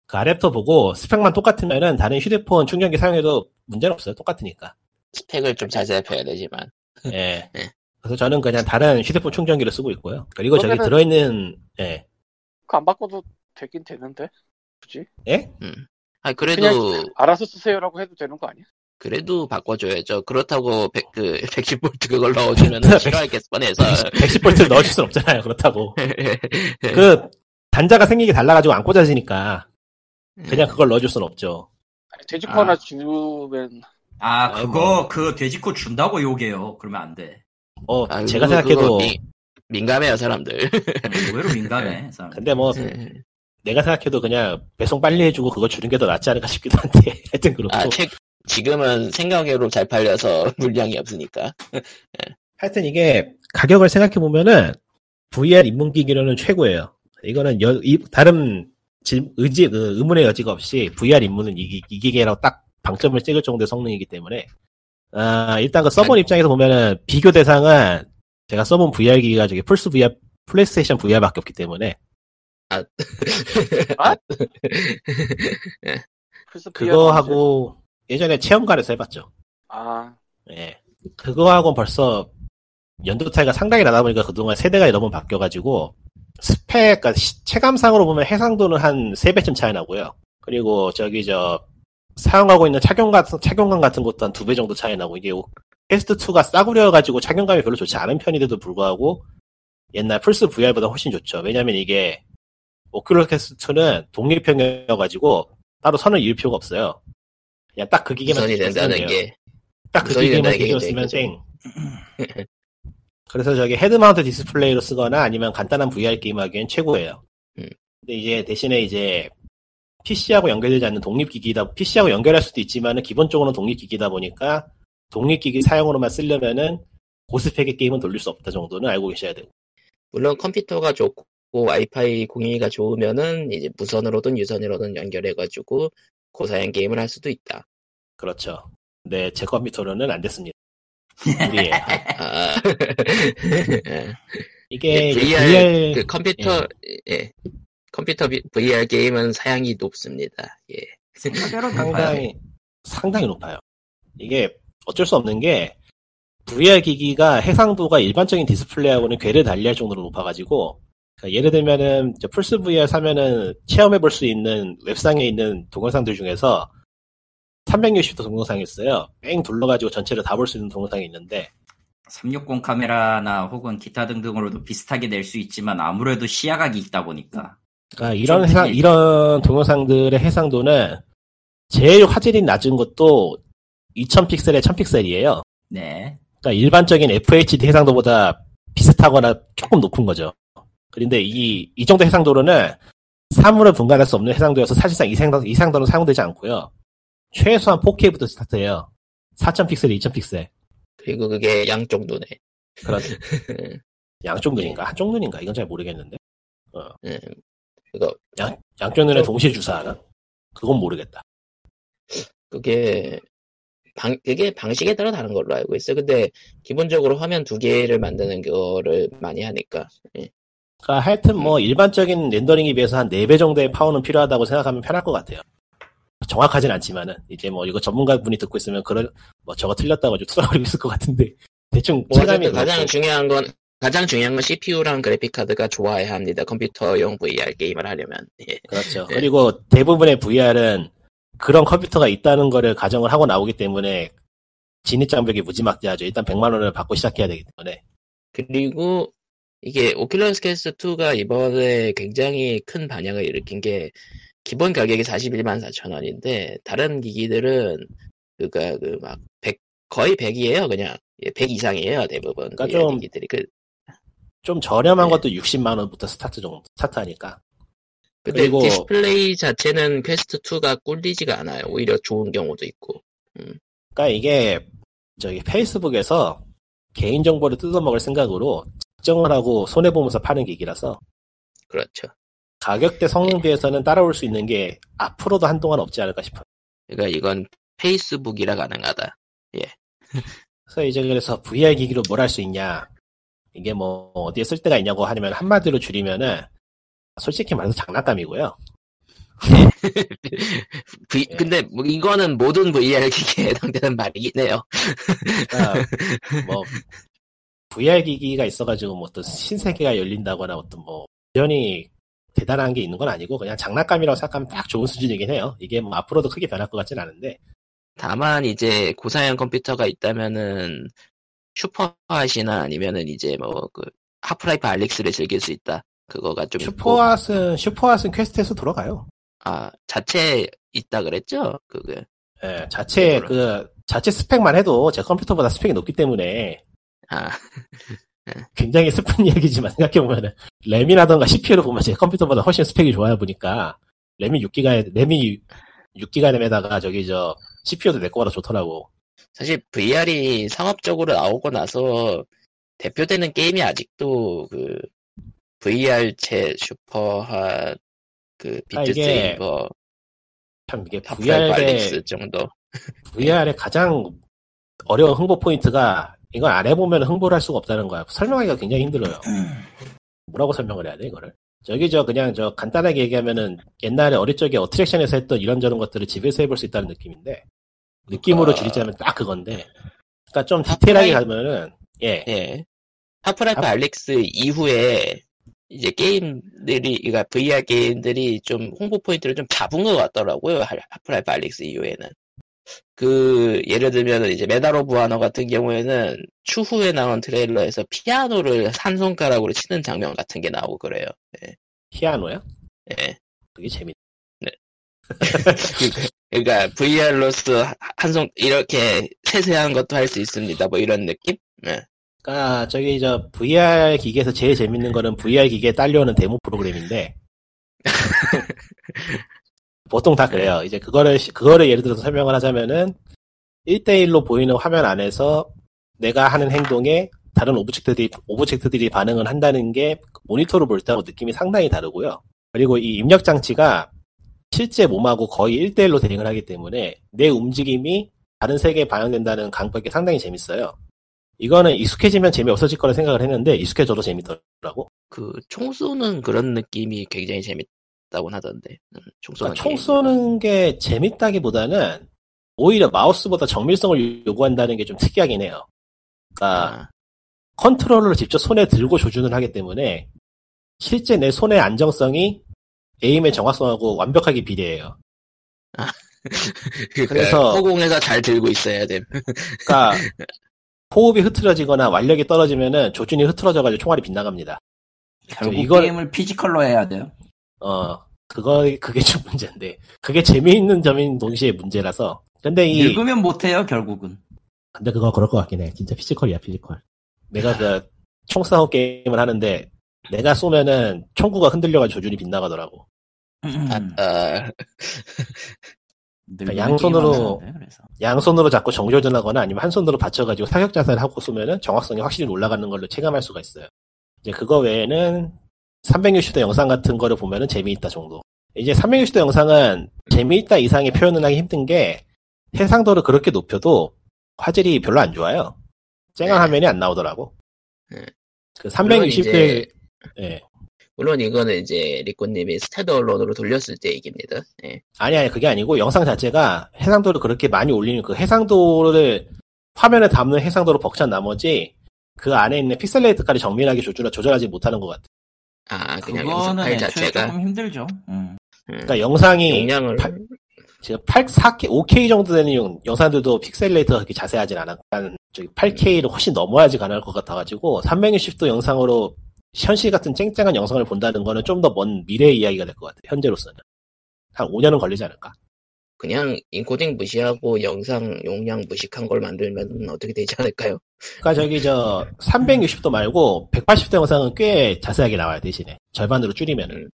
그 어댑터 보고 스펙만 똑같으면은 다른 휴대폰 충전기 사용해도 문제는 없어요. 똑같으니까.
스펙을 좀 자세히 봐야 되지만.
예.
네.
그래서 저는 그냥 다른 휴대폰 충전기를 쓰고 있고요. 그리고 저기 들어있는 예.
그거 안 바꿔도 되긴 되는데 굳이
예?
음. 아 그래도
알아서 쓰세요라고 해도 되는 거 아니야?
그래도 바꿔줘야죠. 그렇다고 100, 그 110V 그걸 넣어주면 싫어할겠 뻔해서.
110V를 넣어줄 순 없잖아요. 그렇다고.
네.
그 단자가 생긴 게 달라가지고 안 꽂아지니까 그냥 그걸 넣어줄 순 없죠.
돼지코
아.
하나 주면
아. 그거, 그 돼지코 준다고 욕해요. 그러면 안 돼.
어
아,
제가
그거-
생각해도
그거 미- 민감해요 사람들.
음, 의외로 민감해. 사람.
근데 뭐
네.
내가 생각해도 그냥 배송 빨리 해주고 그거 주는 게 더 낫지 않을까 싶기도 한데 하여튼 그렇고
아, 최, 지금은 생각외로 잘 팔려서 물량이 없으니까.
하여튼 이게 가격을 생각해 보면은 VR 입문기기로는 최고예요. 이거는 여- 이- 다른 질- 의지 그 의문의 여지가 없이 VR 입문은 이, 이 기계라고 딱 방점을 찍을 정도의 성능이기 때문에 아 일단 그 써본
아니.
입장에서 보면은 비교 대상은 제가 써본 VR 기기가 저기 플스 VR 플레이스테이션 VR밖에 없기 때문에
플스
그거 하고 예전에 체험관에서 해봤죠.
아
예. 그거하고는 벌써 연도 차이가 상당히 나다 보니까 그동안 세대가 너무 바뀌어가지고 스펙, 그러니까 시- 체감상으로 보면 해상도는 한 3배쯤 차이 나고요. 그리고 저기 저 사용하고 있는 착용 같은, 착용감 같은 것도 한 2배 정도 차이 나고 이게 퀘스트2가 싸구려가지고 착용감이 별로 좋지 않은 편인데도 불구하고 옛날 플스 VR보다 훨씬 좋죠. 왜냐면 이게 오큘러스 퀘스트2는 독립형이어가지고 따로 선을 이을 필요가 없어요. 그냥 딱 그 기계만
선이
쓰면
된다는
돼요.
게.
딱그
무선이
기계만
굉장히
쓰면 땡. 그래서 저기 헤드마운트 디스플레이로 쓰거나 아니면 간단한 VR 게임 하기엔 최고예요.
음.
근데 이제 대신에 이제 PC하고 연결되지 않는 독립기기다, PC하고 연결할 수도 있지만은 기본적으로는 독립기기다 보니까 독립기기 사용으로만 쓰려면은 고스펙의 게임은 돌릴 수 없다 정도는 알고 계셔야 되고.
물론 컴퓨터가 좋고 와이파이 공유가 좋으면은 이제 무선으로든 유선으로든 연결해가지고 고사양 게임을 할 수도 있다.
그렇죠. 근데 제 컴퓨터로는 안 됐습니다. 무리예요.
아,
이게 이제
VR,
VR
그 컴퓨터 예. 컴퓨터 비- VR 게임은 사양이 높습니다. 예.
높아요.
상당히 상당히 높아요. 이게 어쩔 수 없는 게 VR 기기가 해상도가 일반적인 디스플레이하고는 궤를 달리할 정도로 높아가지고 그러니까 예를 들면은 저 플스 VR 사면은 체험해 볼 수 있는 웹상에 있는 동영상들 중에서 360도 동영상이 있어요. 뺑 둘러가지고 전체를 다 볼 수 있는 동영상이 있는데
360 카메라나 혹은 기타 등등으로도 비슷하게 낼 수 있지만 아무래도 시야각이 있다 보니까
그러니까 이런
좀
해상. 이런 동영상들의 해상도는 제일 화질이 낮은 것도 2000픽셀에 1000픽셀이에요.
네.
그러니까 일반적인 FHD 해상도보다 비슷하거나 조금 높은 거죠. 그런데 이, 이 정도 해상도로는 사물을 분간할 수 없는 해상도여서 사실상 이 해상도, 이 해상도는 사용되지 않고요. 최소한 4K부터 스타트해요. 4000픽셀, 2000픽셀.
그리고 그게 양쪽 눈에.
그런 양쪽 눈인가? 한쪽 눈인가? 이건 잘 모르겠는데.
음, 그거
양, 양쪽 눈에 동시에 주사하나? 그건 모르겠다.
그게 방 그게 방식에 따라 다른 걸로 알고 있어요. 근데 기본적으로 화면 두 개를 만드는 거를 많이 하니까. 예.
그러니까 하여튼 뭐 일반적인 렌더링에 비해서 한 4배 정도의 파워는 필요하다고 생각하면 편할 것 같아요. 정확하진 않지만은 이제 뭐 이거 전문가분이 듣고 있으면 그럴 뭐 저거 틀렸다고 좀 투덜거리고 있을 것 같은데 대충
뭐
체감이
가장
그렇고.
중요한 건 가장 중요한 건 CPU랑 그래픽 카드가 좋아야 합니다. 컴퓨터용 VR 게임을 하려면. 예.
그렇죠.
네.
그리고 대부분의 VR은 그런 컴퓨터가 있다는 거를 가정을 하고 나오기 때문에 진입장벽이 무지막지하죠. 일단 100만 원을 받고 시작해야 되기 때문에.
그리고 이게 오큘러스 퀘스트 2가 이번에 굉장히 큰 반향을 일으킨 게 기본 가격이 41만 4천 원인데 다른 기기들은 그니까 그 막 100, 거의 100이에요 그냥 예, 100 이상이에요 대부분
그러니까
VR
좀
기기들이 그
좀 저렴한
네.
것도 60만 원부터 스타트 정도 스타트하니까.
근데
그리고-
디스플레이 자체는 퀘스트 2가 꿀리지가 않아요 오히려 좋은 경우도 있고
그러니까 이게 저기 페이스북에서 개인 정보를 뜯어먹을 생각으로 작정을 하고 손해 보면서 파는 기기라서
그렇죠
가격대 성능 비해서는 따라올 수 있는 게 앞으로도 한동안 없지 않을까 싶어요.
그러니까 이건 페이스북이라 가능하다.
그래서 이제 그래서 VR 기기로 뭘 할 수 있냐. 이게 뭐 어디에 쓸 데가 있냐고 하면 한마디로 줄이면은 솔직히 말해서 장난감이고요. 예.
근데 뭐 이거는 모든 VR 기기에 해당되는 말이긴 해요.
그러니까 뭐 VR 기기가 있어가지고 뭐 어떤 신세계가 열린다거나 어떤 뭐 여전히 대단한 게 있는 건 아니고 그냥 장난감이라고 생각하면 딱 좋은 수준이긴 해요. 이게 뭐 앞으로도 크게 변할 것 같진 않은데
다만 이제 고사양 컴퓨터가 있다면은 슈퍼핫이나 아니면은 이제 뭐 그 하프라이프 알릭스를 즐길 수 있다. 그거가 좀.
슈퍼핫은 슈퍼핫은 퀘스트에서 돌아가요.
아 자체 있다 그랬죠? 그게
예, 자체
그거를.
그 자체 스펙만 해도 제 컴퓨터보다 스펙이 높기 때문에
아
굉장히 슬픈 이야기지만 생각해보면은 램이라던가 CPU를 보면 제 컴퓨터보다 훨씬 스펙이 좋아요 보니까 램이 6기가 램이 6기가 램에다가 저기 저 CPU도 내 거보다 좋더라고
사실 VR이 상업적으로 나오고 나서 대표되는 게임이 아직도 그 VR체 슈퍼핫 그
아,
비트 세이버
참 이게 VR의
정도.
VR의 가장 어려운 홍보 포인트가 이걸 안 해보면 홍보를 할 수가 없다는 거야. 설명하기가 굉장히 힘들어요. 뭐라고 설명을 해야 돼 이거를? 저기 저 그냥 저 간단하게 얘기하면은 옛날에 어릴 적에 어트랙션에서 했던 이런저런 것들을 집에서 해볼 수 있다는 느낌인데 느낌으로
아.
줄이자면 딱 그건데 그러니까 좀 디테일하게 가면은 예
예. 하프라이프
하-
알릭스 이후에 이제 게임들이, 그러니까 VR 게임들이 좀 홍보 포인트를 좀 잡은 것 같더라고요. 하- 하프라이프 알릭스 이후에는. 그, 예를 들면 이제 메달 오브 아너 같은 경우에는 추후에 나온 트레일러에서 피아노를 한 손가락으로 치는 장면 같은 게 나오고 그래요.
피아노야?
예.
그게 재밌.
그러니까 VR로서 한 손, 이렇게 세세한 것도 할 수 있습니다. 뭐 이런 느낌? 예.
그러니까 저기 저 VR 기기에서 제일 재밌는 거는 VR 기기에 딸려오는 데모 프로그램인데 보통 다 그래요. 이제 그거를 시- 그거를 예를 들어서 설명을 하자면은 1대1로 보이는 화면 안에서 내가 하는 행동에 다른 object들이 object들이 반응을 한다는 게 모니터로 볼 때하고 느낌이 상당히 다르고요. 그리고 이 입력 장치가 실제 몸하고 거의 1대1로 대응을 하기 때문에 내 움직임이 다른 세계에 반영된다는 감각이 상당히 재밌어요. 이거는 익숙해지면 재미없어질 거라 생각을 했는데 익숙해져도 재밌더라고.
그, 총 쏘는 그런 느낌이 굉장히 재밌다고 하던데. 음, 총 쏘는
그러니까 총. 쏘는 게 재밌다기보다는 오히려 마우스보다 정밀성을 요구한다는 게 좀 특이하긴 해요. 그러니까
아,
컨트롤러를 직접 손에 들고 조준을 하기 때문에 실제 내 손의 안정성이 aim의 정확성하고 완벽하게 비례해요.
그러니까
그래서-
허공에서 잘 들고 있어야 됨.
그러니까 호흡이 흐트러지거나 완력이 떨어지면은 조준이 흐트러져가지고 총알이 빗나갑니다.
결국
이걸-
게임을 physical로 해야 돼요.
어 그거 그게 좀 문제인데 그게 재미있는 점인 동시에 문제라서. 근데 이
늙으면 못해요 결국은.
근데 그거 그럴 것 같긴 해. 진짜 physical이야, physical. 내가 그 총싸움 게임을 하는데 내가 쏘면은 총구가 흔들려가지고 조준이 빗나가더라고.
음.
아, 아,
늙으면
양손으로-. 양손으로 자꾸 정조준하거나 아니면 한 손으로 받쳐가지고 사격 자세를 하고 쏘면은 정확성이 확실히 올라가는 걸로 체감할 수가 있어요. 이제 그거 외에는 360도 영상 같은 거를 보면은 재미있다 정도. 이제 360도 영상은 재미있다 이상의 표현을 하기 힘든 게 해상도를 그렇게 높여도 화질이 별로 안 좋아요. 쨍한
네.
화면이 안 나오더라고.
네.
그
물론
360대
이제-
예.
물론 이거는 이제 리코님이 스탠드 언론으로 돌렸을 때 얘기입니다. 예.
아니, 아니, 그게 아니고, 영상 자체가 해상도를 그렇게 많이 올리는 그 해상도를, 화면에 담는 해상도로 벅찬 나머지, 그 안에 있는 pixel rate까지 정밀하게 조절, 조절하지 못하는 것 같아.
아, 그냥 영상
그거는
파일
애초에
자체가
조금 힘들죠. 음.
음,
그러니까 영상이,
용량을
팔- 지금 8, 4K, 5K 정도 되는 영- 영상들도 pixel rate가 그렇게 자세하진. 한, 저기 8K를 훨씬 넘어야지 가능할 것 같아가지고, 360도 영상으로 현실 같은 쨍쨍한 영상을 본다는 거는 좀 더 먼 미래의 이야기가 될 것 같아. 현재로서는. 한 5년은 걸리지 않을까.
그냥 인코딩 무시하고 영상 용량 무식한 걸 만들면 어떻게 되지 않을까요?
그러니까 저기 저 360도 말고 180도 영상은 꽤 자세하게 나와요 대신에 절반으로 줄이면은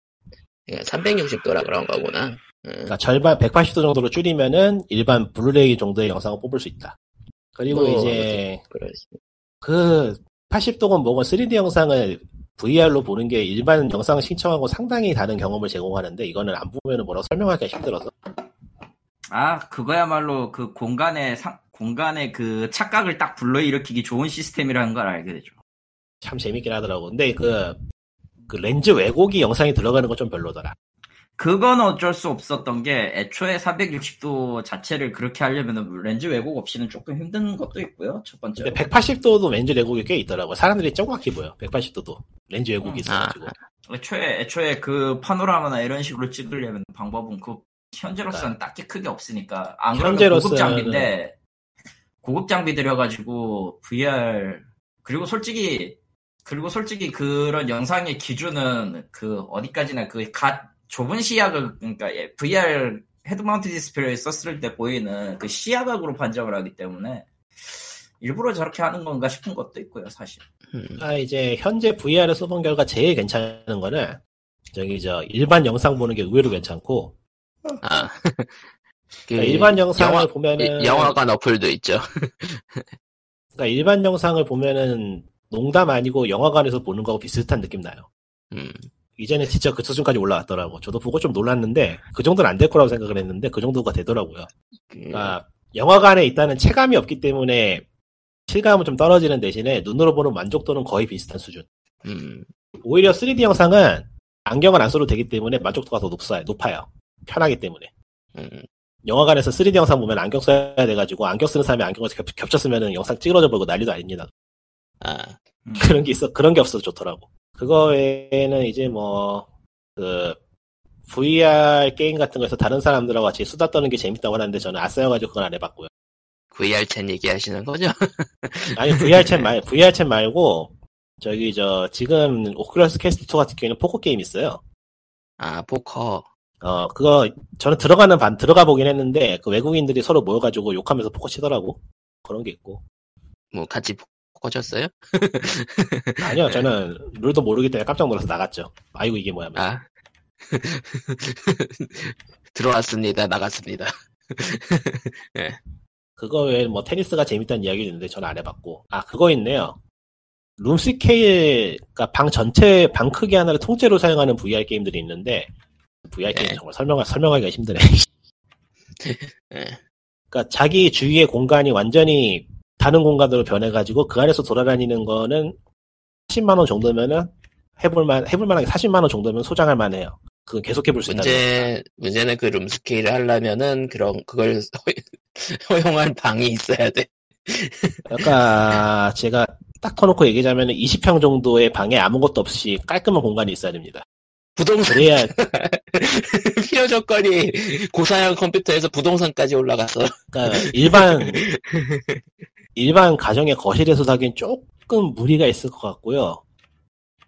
그러니까 360도라 그런 거구나. 음,
그러니까 절반 180도 정도로 줄이면은 일반 블루레이 정도의 영상을 뽑을 수 있다. 그리고
뭐,
이제
그렇지.
그 80도건 뭐건 3D 영상을 VR로 보는 게 일반 영상 시청하고 상당히 다른 경험을 제공하는데 이거는 안 보면은 뭐라고 설명하기가 힘들어서
아 그거야말로 그 공간의 상 공간의 그 착각을 딱 불러일으키기 좋은 시스템이라는 걸 알게 되죠.
참 재밌긴 하더라고. 근데 그, 그 렌즈 왜곡이 영상에 들어가는 건 좀 별로더라.
그건 어쩔 수 없었던 게 애초에 360도 자체를 그렇게 하려면 렌즈 왜곡 없이는 조금 힘든 것도 있고요. 첫 번째로.
근데 180도도 렌즈 왜곡이 꽤 있더라고. 사람들이 정확히 보여. 180도도 렌즈 왜곡이
음.
있어가지고.
애초에 애초에 그 파노라마나 이런 식으로 찍으려면 방법은 그 현재로서는 딱히 크게 없으니까 안 그러면 고급
현재로서는-
장비인데 고급 장비 들여가지고 VR 그리고 솔직히 그리고 솔직히 그런 영상의 기준은 그 어디까지나 그 가, 좁은 시야각 그러니까 예, VR head mount display 썼을 때 보이는 그 시야각으로 판정을 하기 때문에 일부러 저렇게 하는 건가 싶은 것도 있고요 사실.
음,
아, 이제 현재 VR을 써본 결과 제일 괜찮은 거는 저기 저 일반 영상 보는 게 의외로 괜찮고
아. 그
그러니까 일반 영상을
영화-
보면은
이- 영화관 어플도 있죠.
그러니까 일반 영상을 보면은 농담 아니고 영화관에서 보는 거하고 비슷한 느낌 나요.
음,
이제는 진짜 그 수준까지 올라왔더라고. 저도 보고 좀 놀랐는데 그 정도는 안 될 거라고 생각을 했는데 그 정도가 되더라고요.
그,
그러니까 영화관에 있다는 체감이 없기 때문에 실감은 좀 떨어지는 대신에 눈으로 보는 만족도는 거의 비슷한 수준.
음,
오히려 3D 영상은 안경을 안 써도 되기 때문에 만족도가 더 높아요. 높아요. 편하기 때문에.
음,
영화관에서 3D 영상 보면 안경 써야 돼가지고 안경 쓰는 사람이 안경을 겹, 겹쳤으면 영상 찌그러져 버리고 난리도 아닙니다.
아,
음.
그런 게 있어 그런 게 없어서 좋더라고. 그거 외에는 이제 뭐 그 VR 게임 같은 거에서 다른 사람들하고 같이 수다 떠는 게 재밌다고 하는데 저는 아싸여가지고 그건 안 해봤고요.
VR 챗 얘기하시는 거죠?
아니 VR 챗 말 VR 챗 말고 저기 저 지금 Oculus Quest 2 같은 경우에는 포커 게임 있어요.
아, 포커.
어 그거 저는 들어가는 반 들어가 보긴 했는데 그 외국인들이 서로 모여가지고 욕하면서 포커 치더라고. 그런 게 있고.
뭐, 같이 쳤어요?
아니요 저는 룰도 모르기 때문에 깜짝 놀라서 나갔죠. 아이고 이게 뭐야.
아. 들어왔습니다. 나갔습니다.
그거 외에 뭐 테니스가 재밌다는 이야기도 있는데 저는 안 해봤고 아 그거 있네요 room scale 그러니까 방 전체 방 크기 하나를 통째로 사용하는 VR 게임들이 있는데 VR 게임
네.
정말 설명 설명하기가 힘드네
예.
그러니까 자기 주위의 공간이 완전히 다른 공간으로 변해가지고 그 안에서 돌아다니는 거는 40만 원 정도면은 해볼만 해볼만한 게 40만 원 정도면 소장할 만해요 그건 계속 해볼 수 있다
문제, 문제는 그 room scale을 하려면은 그런, 그걸 허- 허용한 방이 있어야 돼.
그러니까 제가 딱 터놓고 얘기하자면 20평 정도의 방에 아무것도 없이 깔끔한 공간이 있어야 됩니다.
부동산,
그래야
필요 조건이 고사양 컴퓨터에서 부동산까지 올라갔어.
그러니까 일반 일반 가정의 거실에서 하기엔 조금 무리가 있을 것 같고요.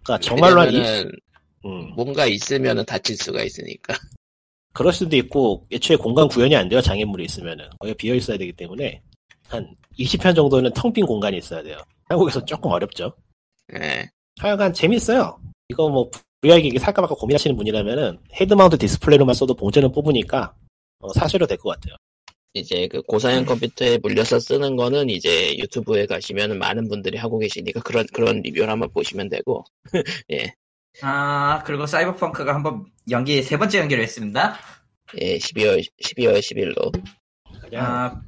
그러니까 정말로 한 이-
왜냐면은
음,
뭔가 있으면은 다칠 수가 있으니까.
그럴 수도 있고 애초에 공간 구현이 안 돼요 장애물이 있으면은 거기 비어 있어야 되기 때문에 한 20평 정도는 텅 빈 공간이 있어야 돼요. 한국에서 조금 어렵죠.
예.
하여간 재밌어요. 이거 뭐 VR 기기 살까 말까 고민하시는 분이라면은 head mount display로만 써도 본전은 뽑으니까 어, 사셔도 될것 같아요.
이제 그 고사양 컴퓨터에 물려서 쓰는 거는 이제 유튜브에 가시면 많은 분들이 하고 계시니까 그런 그런 리뷰를 한번 보시면 되고.
아 그리고 사이버펑크가 한번 연기 세 번째 연기를 했습니다.
예 12월 12월 10일로.
그냥
아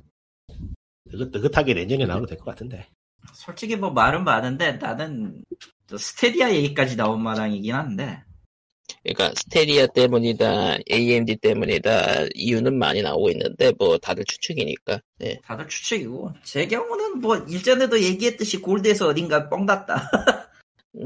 느긋, 느긋하게 내년에 나와도 될것 같은데.
솔직히 뭐 말은 많은데 나는 또 스테디아 얘기까지 나온 마당이긴 한데
그러니까 스테디아 때문이다 AMD 때문이다 이유는 많이 나오고 있는데 뭐 다들 추측이니까 예.
다들 추측이고 제 경우는 뭐 일전에도 얘기했듯이 골드에서 어딘가 뻥 났다.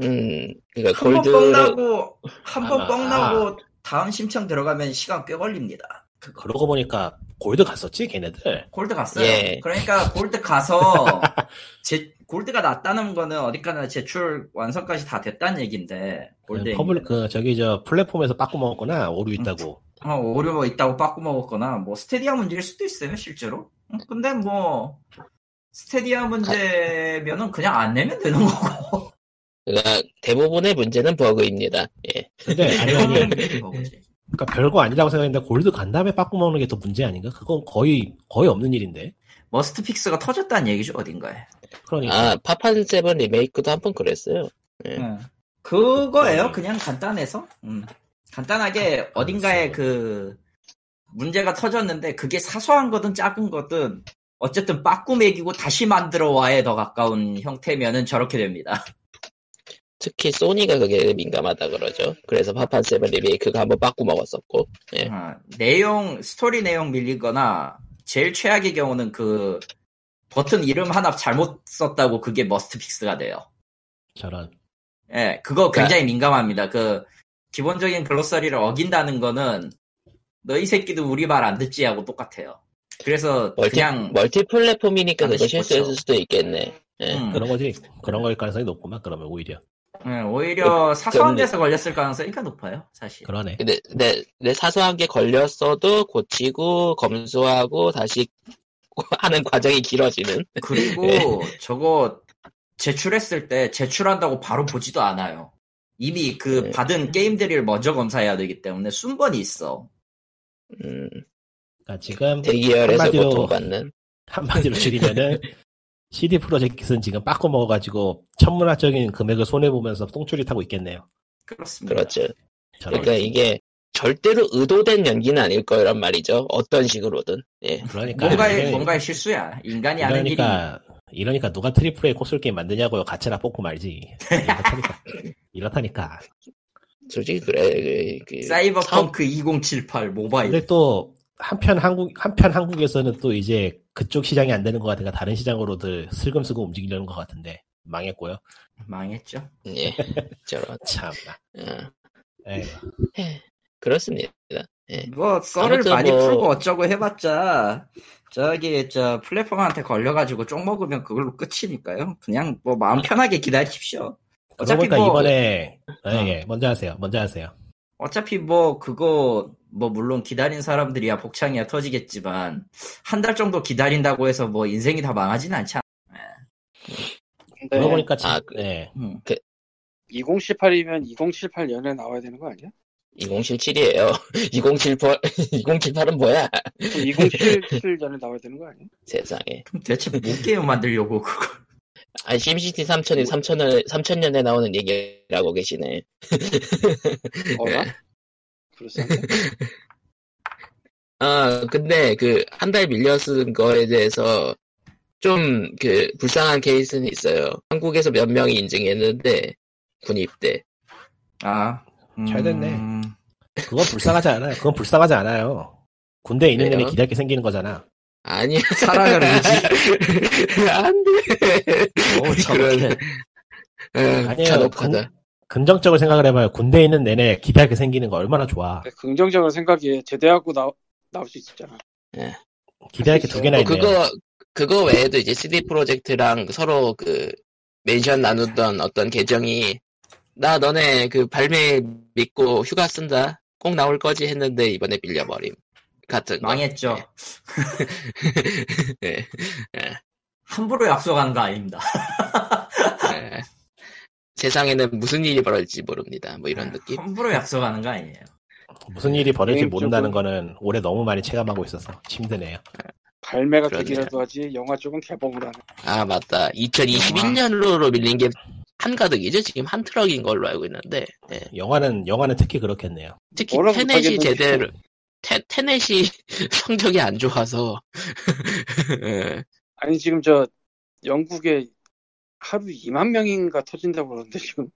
음 그러니까
한번
골드
뻥 나고 한번
아.
뻥 나고 다음 신청 들어가면 시간 꽤 걸립니다. 그거.
그러고 보니까 골드 갔었지, 걔네들.
골드 갔어요.
예.
그러니까 골드 가서 제 골드가 났다는 거는 어디까지나 제출 완성까지 다 됐다는 얘긴데 골드
퍼블, 그, 저기, 저, 플랫폼에서 빠꾸 먹었거나, 오류 있다고.
어, 오류 뭐 있다고 빠꾸 먹었거나 뭐 Stadia 문제일 수도 있어요 실제로. 음, 근데 뭐 Stadia 문제면은 그냥 안 내면 되는 거고.
그러니까 대부분의 문제는 버그입니다. 예.
근데, 아니, 아니,
거지.
그니까 별거 아니라고 생각했는데, 골드 간 다음에 빠꾸 먹는 게 더 문제 아닌가? 그건 거의, 거의 없는 일인데.
must fix가 터졌다는 얘기죠 어딘가에.
그러니까.
아 파판 세븐 리메이크도 한 번 그랬어요.
응. 그거예요. 그냥 간단해서. 음. 간단하게 어딘가에 그 문제가 터졌는데 그게 사소한 거든 작은 거든 어쨌든 빠꾸 먹이고 다시 만들어 와에 더 가까운 형태면은 저렇게 됩니다.
특히 소니가 그게 민감하다 그러죠. 그래서 파판 세븐 리메이크가 한번 빠꾸 먹었었고. 예.
어, 내용 스토리 내용 밀리거나 제일 최악의 경우는 그 버튼 이름 하나 잘못 썼다고 그게 must fix가 돼요.
저런.
예, 그거
그러니까
굉장히 민감합니다. 그 기본적인 glossary를 어긴다는 거는 너희 새끼도 우리 말 안 듣지 하고 똑같아요. 그래서
멀티,
그냥
멀티 플랫폼이니까 그거
반드시
실수했을. 수도 있겠네. 예.
음,
그런 거지. 그런 거일 가능성이 높구만, 그러면 오히려.
예, 오히려 사소한
근데-
데서 걸렸을 가능성이 가 높아요, 사실.
그러네.
근데 내, 내 사소한 게 걸렸어도 고치고 검수하고 다시 하는 과정이 길어지는.
그리고
예.
저거 제출했을 때 제출한다고 바로 보지도 않아요. 이미 그
네.
받은 게임들을 먼저 검사해야 되기 때문에 순번이 있어.
음,
그러니까 지금
대기열에서
한마디로-
고통받는.
한마디로 줄이면은 CD 프로젝트는 지금 빠꾸 먹어가지고 천문학적인 금액을 손해 보면서 똥줄이 타고 있겠네요.
그렇습니다.
그렇죠. 그러니까 이게 절대로 의도된 연기는 아닐 거란 말이죠. 어떤 식으로든. 예.
그러니까
뭔가의
이게-
뭔가의 실수야. 인간이 하는 일이
이러니까 이러니까 누가 triple A 콘솔 게임 만드냐고요. 가챠나 뽑고 말지. 이렇다니까. 이렇다니까.
솔직히 그래. 그, 그
사이버펑크 2078 모바일.
근데 또 한편 한국 한편 한국에서는 또 이제 그쪽 시장이 안 되는 것 같으니까 다른 시장으로들 슬금슬금 움직이려는 것 같은데 망했고요.
망했죠.
예. 저런.
참나.
어.
에이,
예. 그렇습니다. 예.
뭐 썰을 많이
뭐-
풀고 어쩌고 해봤자 저기 저 플랫폼한테 걸려가지고 쪽 먹으면 그걸로 끝이니까요. 그냥 뭐 마음 편하게 기다리십시오. 어차피
보니까
뭐
이번에 예,
어.
예, 먼저 하세요. 먼저 하세요.
어차피 뭐 그거 뭐 물론 기다린 사람들이야 복창이야 터지겠지만 한 달 정도 기다린다고 해서 뭐 인생이 다 망하진 않지 않.
근데
그러고 보니까 지,
아, 그-
예.
음.
2078이면 2078년에 나와야 되는 거 아니야?
2077이에요. 2078, 2078은 뭐야?
그럼 2077년에 나와야 되는 거 아니야?
세상에.
그럼 대체 뭐 게임 만들려고 그거.
아니, 심시티 3000이 3000년, 3000년에 나오는 얘기라고 계시네.
어라? 그렇습니다.
아, 근데 그, 한 달 밀려 쓴 거에 대해서 좀 그, 불쌍한 케이스는 있어요. 한국에서 몇 명이 인증했는데, 군입대.
아.
잘 됐네.
음,
그건 불쌍하지 않아요. 그건 불쌍하지 않아요. 군대에 있는
왜요?
내내 기다릴 게 생기는 거잖아.
아니야.
사랑을 의지.
안 돼.
어, 저렇게.
어,
아니에요.
잔혹하다.
긍정적으로 생각을 해봐요. 군대에 있는 내내 기다릴 게 생기는 거 얼마나 좋아.
긍정적으로 생각해. 제대하고 나, 나올 수 있었잖아.
기다릴 게두 개나
어,
있네요.
그거, 그거 외에도 이제 CD 프로젝트랑 서로 그, 멘션 나누던 어떤 계정이, 나 너네 그 발매 믿고 휴가 쓴다. 꼭 나올 거지 했는데 이번에 밀려버림. 같은 거.
망했죠.
예.
함부로 약속한 거 아닙니다.
예. 세상에는 무슨 일이 벌어질지 모릅니다. 뭐 이런 느낌.
함부로 약속하는 거 아니에요.
무슨 일이 벌어질지
게임
모른다는 거는 올해 너무 많이 체감하고 있어서 힘드네요.
발매가. 되기라도 하지 영화 쪽은 개봉을 하네.
아, 맞다. 2021년으로 밀린 게 한가득이죠? 지금 한 트럭인 걸로 알고 있는데. 예.
영화는 영화는 특히 그렇겠네요.
특히 테넷이. 제대로, 테, 테넷이 성적이 안 좋아서. 예.
아니 지금 저 영국에 하루 2만 명인가 터진다고 그러는데 지금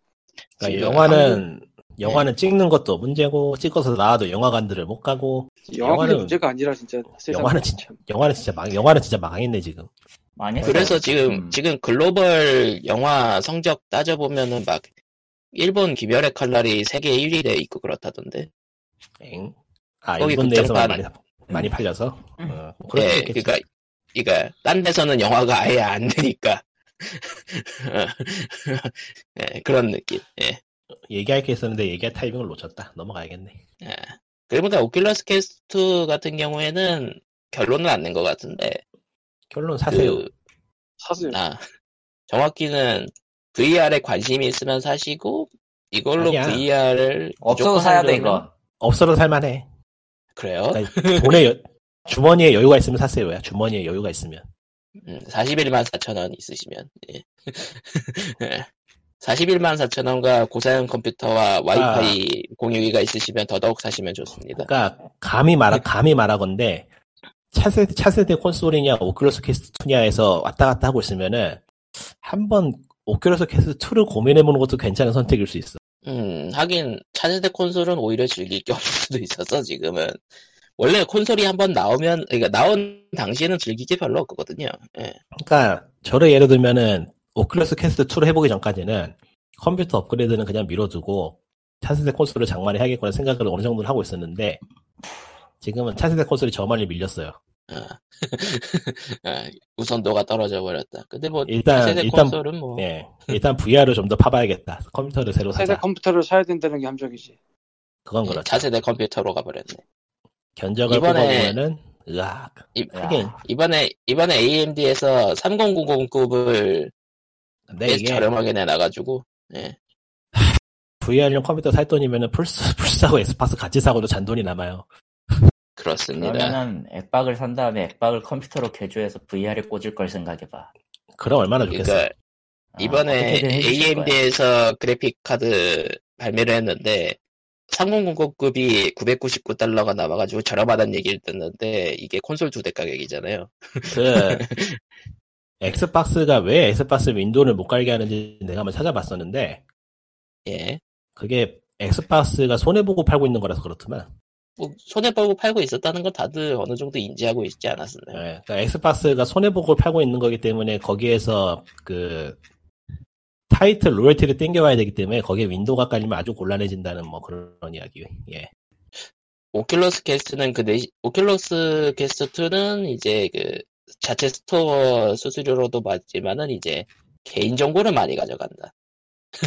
그러니까
지금
영화는 영화는 찍는 것도 문제고 찍어서 나와도 영화관들을 못 가고
영화관이
영화는-
문제가 아니라 진짜
영화는 진짜 영화는 진짜 망 영화는 진짜 망했네 지금.
망했어.
그래서 지금,
음.
지금 글로벌 영화 성적 따져 보면은 막, 일본 기별의 칼날이 세계 1위 돼 있고 그렇다던데.
엥? 아 일본 내에서만 많이. 많이 팔려서.
음.
어, 뭐 있겠지.
그니까, 그니까, 딴 데서는 영화가 아예 안 되니까. 예, 그런 느낌. 예.
얘기할 게 있었는데 얘기할 타이밍을 놓쳤다. 넘어가야겠네.
예. 그러니까 Oculus Quest 같은 경우에는 결론은 안 낸 것 같은데,
결론 사세요.
그,
사실
아, 정확히는 VR에 관심이 있으면 사시고, 이걸로
아니야.
VR을
없어도 사야 돼 이거.
없어도 살만해.
그래요?
그러니까 돈에 여- 주머니에 여유가 있으면 사세요야. 주머니에 여유가 있으면.
음, 41만 4천 원 있으시면. 예. 41만 4천 원과 고사양 컴퓨터와 와이파이 공유기가 있으시면 더더욱 사시면 좋습니다.
그러니까 감히 말하 감히 말하건데 차세대 차세대 콘솔이냐 Oculus Quest 2냐에서 왔다 갔다 하고 있으면은 한번 Oculus Quest 2를 고민해보는 것도 괜찮은 선택일 수 있어.
음, 하긴 차세대 콘솔은 오히려 즐길 게 없을 수도 있어서 지금은 원래 콘솔이 한번 나오면 그러니까 나온 당시에는 즐길 게 별로 없거든요. 예.
그러니까 저를 예를 들면은 Oculus Quest 2를 해보기 전까지는 컴퓨터 업그레이드는 그냥 미뤄두고 차세대 콘솔을 장만해 야겠구나 생각을 어느 정도는 하고 있었는데 지금은 차세대 콘솔이 저 많이 밀렸어요.
아, 우선도가 떨어져 버렸다. 근데 뭐
일단
차세대
일단
콘솔은 뭐
예 일단 VR을 좀 더 파봐야겠다. 컴퓨터를 새로
세대
사자.
컴퓨터를 사야 된다는 게 함정이지.
그건
예,
그렇죠.
차세대 컴퓨터로 가버렸네.
견적을
이번에-
뽑아보면은 으악
이,
하긴
이번에 이번에 AMD에서 3090급을
근데
꽤
이게
저렴하게 내놔가지고 예.
VR용 컴퓨터 살 돈이면은 플스 플스하고 Xbox 같이 사고도 잔돈이 남아요.
그렇습니다.
그러면은 액박을 산 다음에 액박을 컴퓨터로 개조해서 VR에 꽂을 걸 생각해봐.
그럼 얼마나 좋겠어.
그러니까
아,
이번에
거야.
AMD에서 그래픽 카드 발매를 했는데 3090급이 999달러가 나와가지고 저렴하다는 얘기를 듣는데 이게 콘솔 두 대 가격이잖아요.
그 Xbox가 왜 Xbox 윈도우를 못 깔게 하는지 내가 한번 찾아봤었는데
예.
그게 Xbox가 손해 보고 팔고 있는 거라서 그렇더만.
뭐 손해 보고 팔고 있었다는 건 다들 어느 정도 인지하고 있지 않았었나요?
예, 그러니까 엑스박스가 손해 보고 팔고 있는 거기 때문에 거기에서 그 타이틀 로열티를 땡겨와야 되기 때문에 거기에 윈도우가 깔리면 아주 곤란해진다는 뭐 그런 이야기. 예.
오큘러스 퀘스트는 그 내, 오큘러스 퀘스트 2는 이제 그 자체 스토어 수수료로도 받지만은 이제 개인 정보를 많이 가져간다.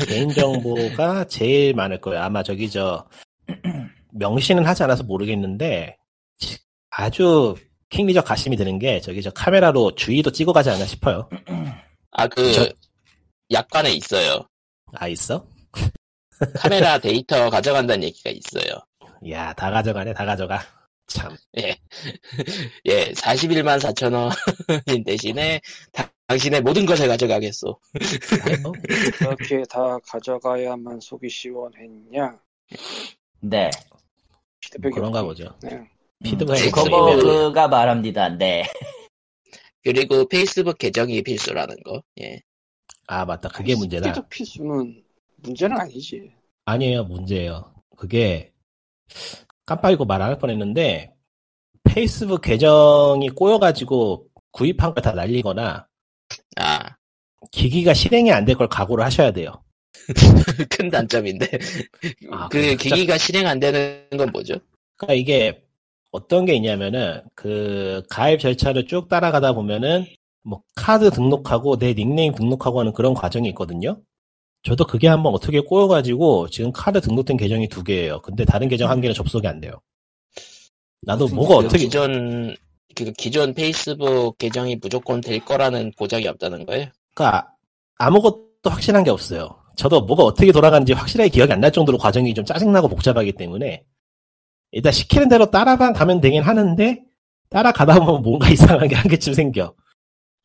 개인 정보가 제일 많을 거예요. 아마 저기 저 명시는 하지 않아서 모르겠는데 아주 킹리적 가심이 드는 게 저기 저 카메라로 주위도 찍어 가지 않나 싶어요.
아그
저-
약관에 있어요.
아 있어?
카메라 데이터 가져간다는 얘기가 있어요.
이야 다 가져가네 다 가져가. 참
예. 예, 41만 4천 원인 대신에 다- 당신의 모든 것을 가져가겠소.
그렇게 다 가져가야만 속이 시원했냐?
네.
피드백이
그런가. 보죠.
네.
피드백이
음,
저커버그가 말합니다. 네.
그리고 페이스북 계정이 필수라는 거. 예.
아 맞다 그게 문제다.
스피드 필수는 문제는 아니지.
아니에요, 문제예요. 그게 깜빡이고 말 안 할 뻔했는데 페이스북 계정이 꼬여가지고 구입한 걸 다 날리거나
아,
기기가 실행이 안 될 걸 각오를 하셔야 돼요.
큰 단점인데.
아,
그 기기가 실행 안 되는 건 뭐죠?
그러니까 이게 어떤 게 있냐면은 그 가입 절차를 쭉 따라가다 보면은 뭐 카드 등록하고 내 닉네임 등록하고 하는 그런 과정이 있거든요. 저도 그게 한번 어떻게 꼬여가지고 지금 카드 등록된 계정이 두 개예요. 근데 다른 계정 한 개는 접속이 안 돼요. 나도
무슨
뭐가
그
어떻게
기존 그 기존 페이스북 계정이 무조건 될 거라는 보장이 없다는 거예요?
그러니까 아무것도 확실한 게 없어요. 저도 뭐가 어떻게 돌아가는지 확실하게 기억이 안 날 정도로 과정이 좀 짜증나고 복잡하기 때문에 일단 시키는 대로 따라만 가면 되긴 하는데 따라가다 보면 뭔가 이상한 게 한 개쯤 생겨.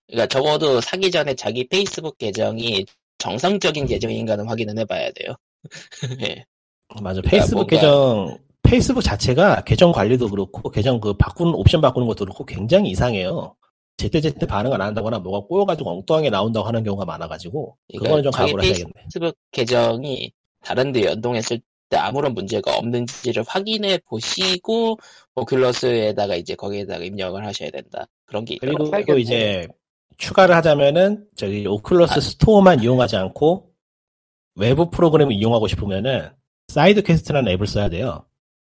그러니까 적어도 사기 전에 자기 페이스북 계정이 정상적인 계정인가는 확인은 해봐야 돼요. 예.
맞아.
그러니까
페이스북
뭔가-
계정 페이스북 자체가 계정 관리도 그렇고 계정 그 바꾸는 옵션 바꾸는 것도 그렇고 굉장히 이상해요. 제때제때 반응을 안 한다거나 뭐가 꼬여가지고 엉뚱하게 나온다고 하는 경우가 많아가지고 그거는 좀
그러니까
각오를 해야겠네.
페이스북 계정이 다른 데 연동했을 때 아무런 문제가 없는지를 확인해 보시고 오큘러스에다가 이제 거기에다가 입력을 하셔야 된다. 그런 게
그리고
있더라고요.
또 이제 추가를 하자면은 저기 오큘러스
아.
스토어만 이용하지 않고 외부 프로그램을 이용하고 싶으면은 사이드 퀘스트라는 앱을 써야 돼요.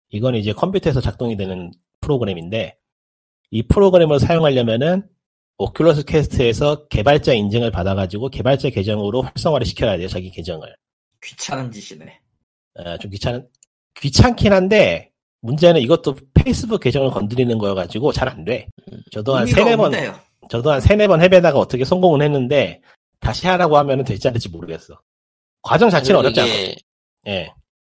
이건 이제 컴퓨터에서 작동이 되는 프로그램인데 이 프로그램을 사용하려면은 오큘러스 퀘스트에서 개발자 인증을 받아가지고 개발자 계정으로 활성화를 시켜야 돼요. 자기 계정을.
귀찮은 짓이네.
어, 좀 귀찮은 귀찮긴 한데 문제는 이것도 페이스북 계정을 건드리는 거여가지고 잘 안 돼. 저도 한 세네 번. 저도 한 세네 번 해배다가 어떻게 성공은 했는데 다시 하라고 하면은 될지 안 될지 모르겠어. 과정 자체는 어렵지.
이게,
예.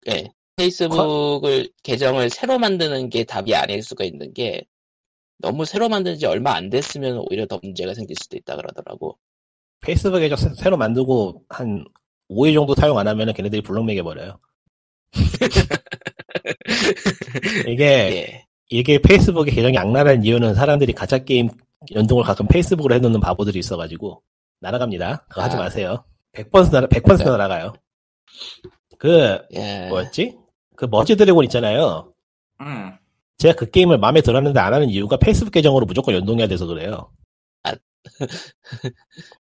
예, 페이스북을 계정을 새로 만드는 게 답이 아닐 수가 있는 게 너무 새로 만든 지 얼마 안 됐으면 오히려 더 문제가 생길 수도 있다 그러더라고.
페이스북 계정 새- 새로 만들고 한 5회 정도 사용 안 하면은 걔네들이 블록 매겨버려요. 이게,
예.
이게 페이스북에 계정이 악랄한 이유는 사람들이 가짜 게임 연동을 가끔 페이스북으로 해놓는 바보들이 있어가지고, 날아갑니다. 그거 하지
아.
마세요. 100% 날아, 100%
네.
날아가요. 그,
예.
뭐였지? 그 머지 드래곤 있잖아요.
응.
제가 그 게임을 마음에 들었는데 안 하는 이유가 페이스북 계정으로 무조건 연동해야 돼서 그래요.
아.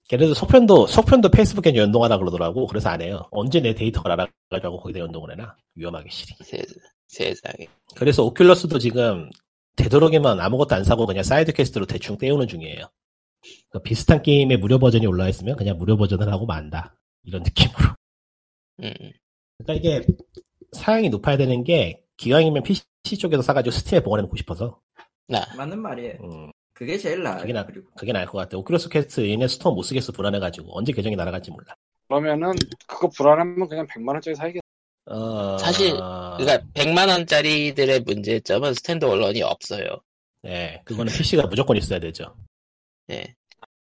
걔네들 속편도, 속편도 페이스북 계정 연동하라 그러더라고. 그래서 안 해요. 언제 내 데이터가 날아가고 거기다 연동을 해놔? 위험하게.
세, 세상에.
그래서 오큘러스도 지금 되도록이면 아무것도 안 사고 그냥 사이드 퀘스트로 대충 때우는 중이에요. 그러니까 비슷한 게임의 무료 버전이 올라와 있으면 그냥 무료 버전을 하고 만다. 이런 느낌으로.
음.
그러니까 이게 사양이 높아야 되는 게 기왕이면 PC 쪽에서 사가지고 스팀에 보관해 놓고 싶어서.
나.
맞는 말이에요.
음,
그게 제일 나아요.
그게 나-
그리고
그게 나을 것 같아. 오큘러스 퀘스트 얘네 스토어 못 쓰겠어 불안해가지고 언제 계정이 날아갈지 몰라.
그러면은 그거 불안하면 그냥 100만 원짜리 사야겠.
어,
사실, 그러니까 100만 원짜리들의 문제점은 standalone이 없어요.
네, 그거는 PC가 무조건 있어야 되죠.
예.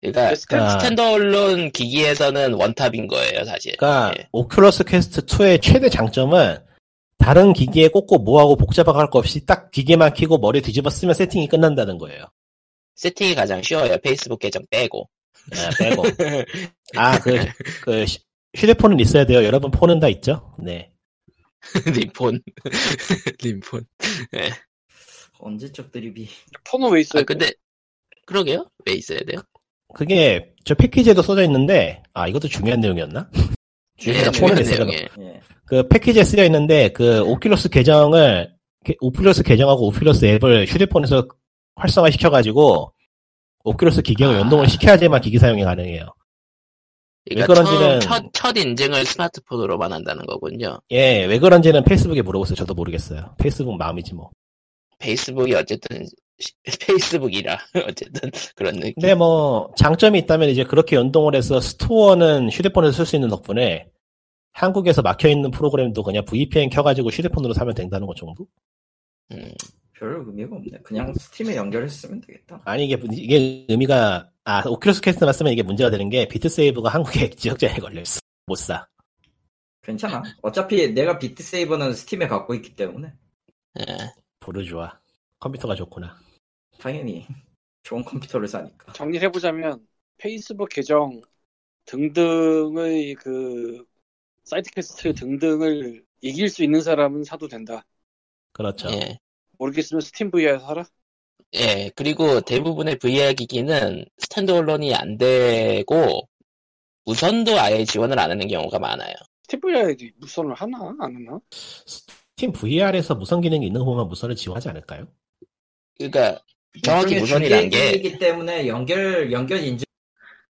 그러니까
아.
standalone 기기에서는 one top인 거예요, 사실.
그러니까
예.
오큘러스 퀘스트 2의 최대 장점은 다른 기기에 꽂고 뭐하고 복잡하게 할 거 없이 딱 기계만 켜고 머리 뒤집어 쓰면 세팅이 끝난다는 거예요.
세팅이 가장 쉬워요. 페이스북 계정 빼고.
아, 빼고. 아, 그, 그, 휴- 휴대폰은 있어야 돼요. 여러분 폰은 다 있죠? 네.
림폰. 림폰.
언제적 드립이.
폰은 왜 있어요?
아, 근데, 그러게요? 왜 있어야 돼요?
그게 저 패키지에도 써져 있는데, 아, 이것도 중요한 내용이었나? 중요한 있어요.
내용이에요.
예.
그 패키지에 쓰여 있는데, 그 오큘러스 계정을, 게- 오큘러스 계정하고 오큘러스 앱을 휴대폰에서 활성화 시켜가지고, 오큘러스 기계와
아.
연동을 시켜야지만 기기 사용이 가능해요.
그러니까
왜 그런지는-
처음, 첫, 첫 인증을 스마트폰으로만 한다는 거군요.
예, 왜 그런지는 페이스북에 물어보세요. 저도 모르겠어요. 페이스북 마음이지 뭐.
페이스북이 어쨌든, 시- 페이스북이라. 어쨌든, 그런 느낌.
근데 뭐 장점이 있다면 이제 그렇게 연동을 해서 스토어는 휴대폰에서 쓸 수 있는 덕분에 한국에서 막혀 있는 프로그램도 그냥 VPN 켜가지고 휴대폰으로 사면 된다는 것 정도?
음,
별 의미가 없네. 그냥 스팀에 연결했으면 되겠다.
아니 이게 이게 의미가 아 오큘러스 퀘스트만 쓰면 이게 문제가 되는 게 비트세이버가 한국에 지역 lock에 걸려 있어 못 사.
괜찮아. 어차피 내가 비트세이버는 스팀에 갖고 있기 때문에
예.
부르주아 컴퓨터가 좋구나.
당연히 좋은 컴퓨터를 사니까.
정리를 해보자면 페이스북 계정 등등의 그 사이드 퀘스트 등등을 이길 수 있는 사람은 사도 된다.
그렇죠.
예.
모르겠으면 스팀 VR에서 사라.
예, 그리고 대부분의 VR 기기는 standalone이 안 되고, 무선도 아예 지원을 안 하는 경우가 많아요.
스팀 VR이 무선을 하나 안 하나?
스팀 VR에서 무선 기능이 있는 보면 무선을 지원하지 않을까요?
그러니까, 정확히 무선이란 게,
중계기이기 때문에 연결 연결 인증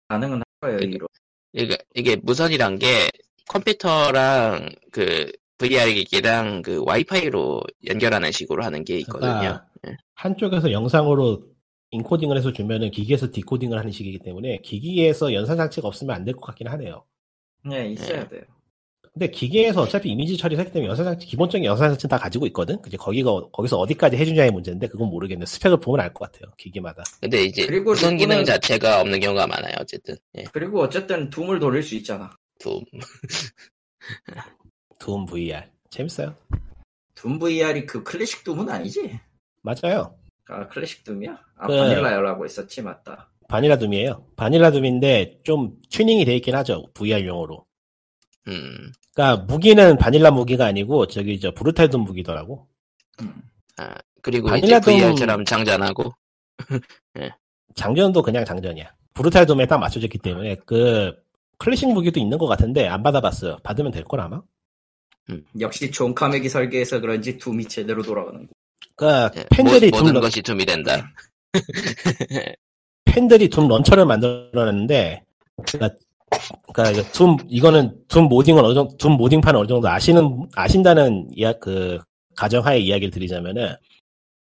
가능은 할 거예요. 이로.
이게, 이게 무선이란 게 컴퓨터랑 그 VR 기기랑 그 와이파이로 연결하는 식으로 하는 게 있거든요.
그러니까 한쪽에서 영상으로 인코딩을 해서 주면은 기기에서 디코딩을 하는 식이기 때문에 기기에서 연산 장치가 없으면 안 될 것 같긴 하네요.
네, 있어야 돼요.
근데 기계에서 어차피 이미지 처리를 하기 때문에 연산장치, 기본적인 연산장치는 다 가지고 있거든? 그제 거기가, 거기서 어디까지 해주냐의 문제인데, 그건 모르겠네. 스펙을 보면 알 것 같아요. 기계마다.
근데 이제
그리고
무선 기능 자체가 없는 경우가 많아요. 어쨌든 예,
그리고 어쨌든 둠을 돌릴 수 있잖아.
둠.
둠 VR. 재밌어요.
둠 VR이 그 클래식 둠은 아니지?
맞아요.
아 클래식 둠이야? 아
그-
바닐라라고 있었지 맞다.
바닐라 둠이에요. 바닐라 둠인데, 좀 튜닝이 돼 있긴 하죠. VR용으로.
음,
그니까, 무기는 바닐라 무기가 아니고, 저기, 저, 브루탈 둠 무기더라고.
음.
아, 그리고
바닐라
이제
둠-
VR처럼 장전하고
장전도 그냥 장전이야. 브루탈 둠에 딱 맞춰졌기 때문에, 그, 클래식 무기도 있는 것 같은데, 안 받아봤어요. 받으면 될 걸 아마?
역시 존 카맥이 설계해서 그런지 둠이 제대로 돌아가는 거.
그니까,
예,
팬들이
모,
둠,
모든
런-
것이 둠이 된다.
팬들이 둠 launcher를 만들어냈는데, 그니까, 그니까, 이거 둠, 이거는 둠 modding을 어느 정도, 둠 modding판을 어느 정도 아시는, 아신다는 이야, 그, 가정하에 이야기를 드리자면은,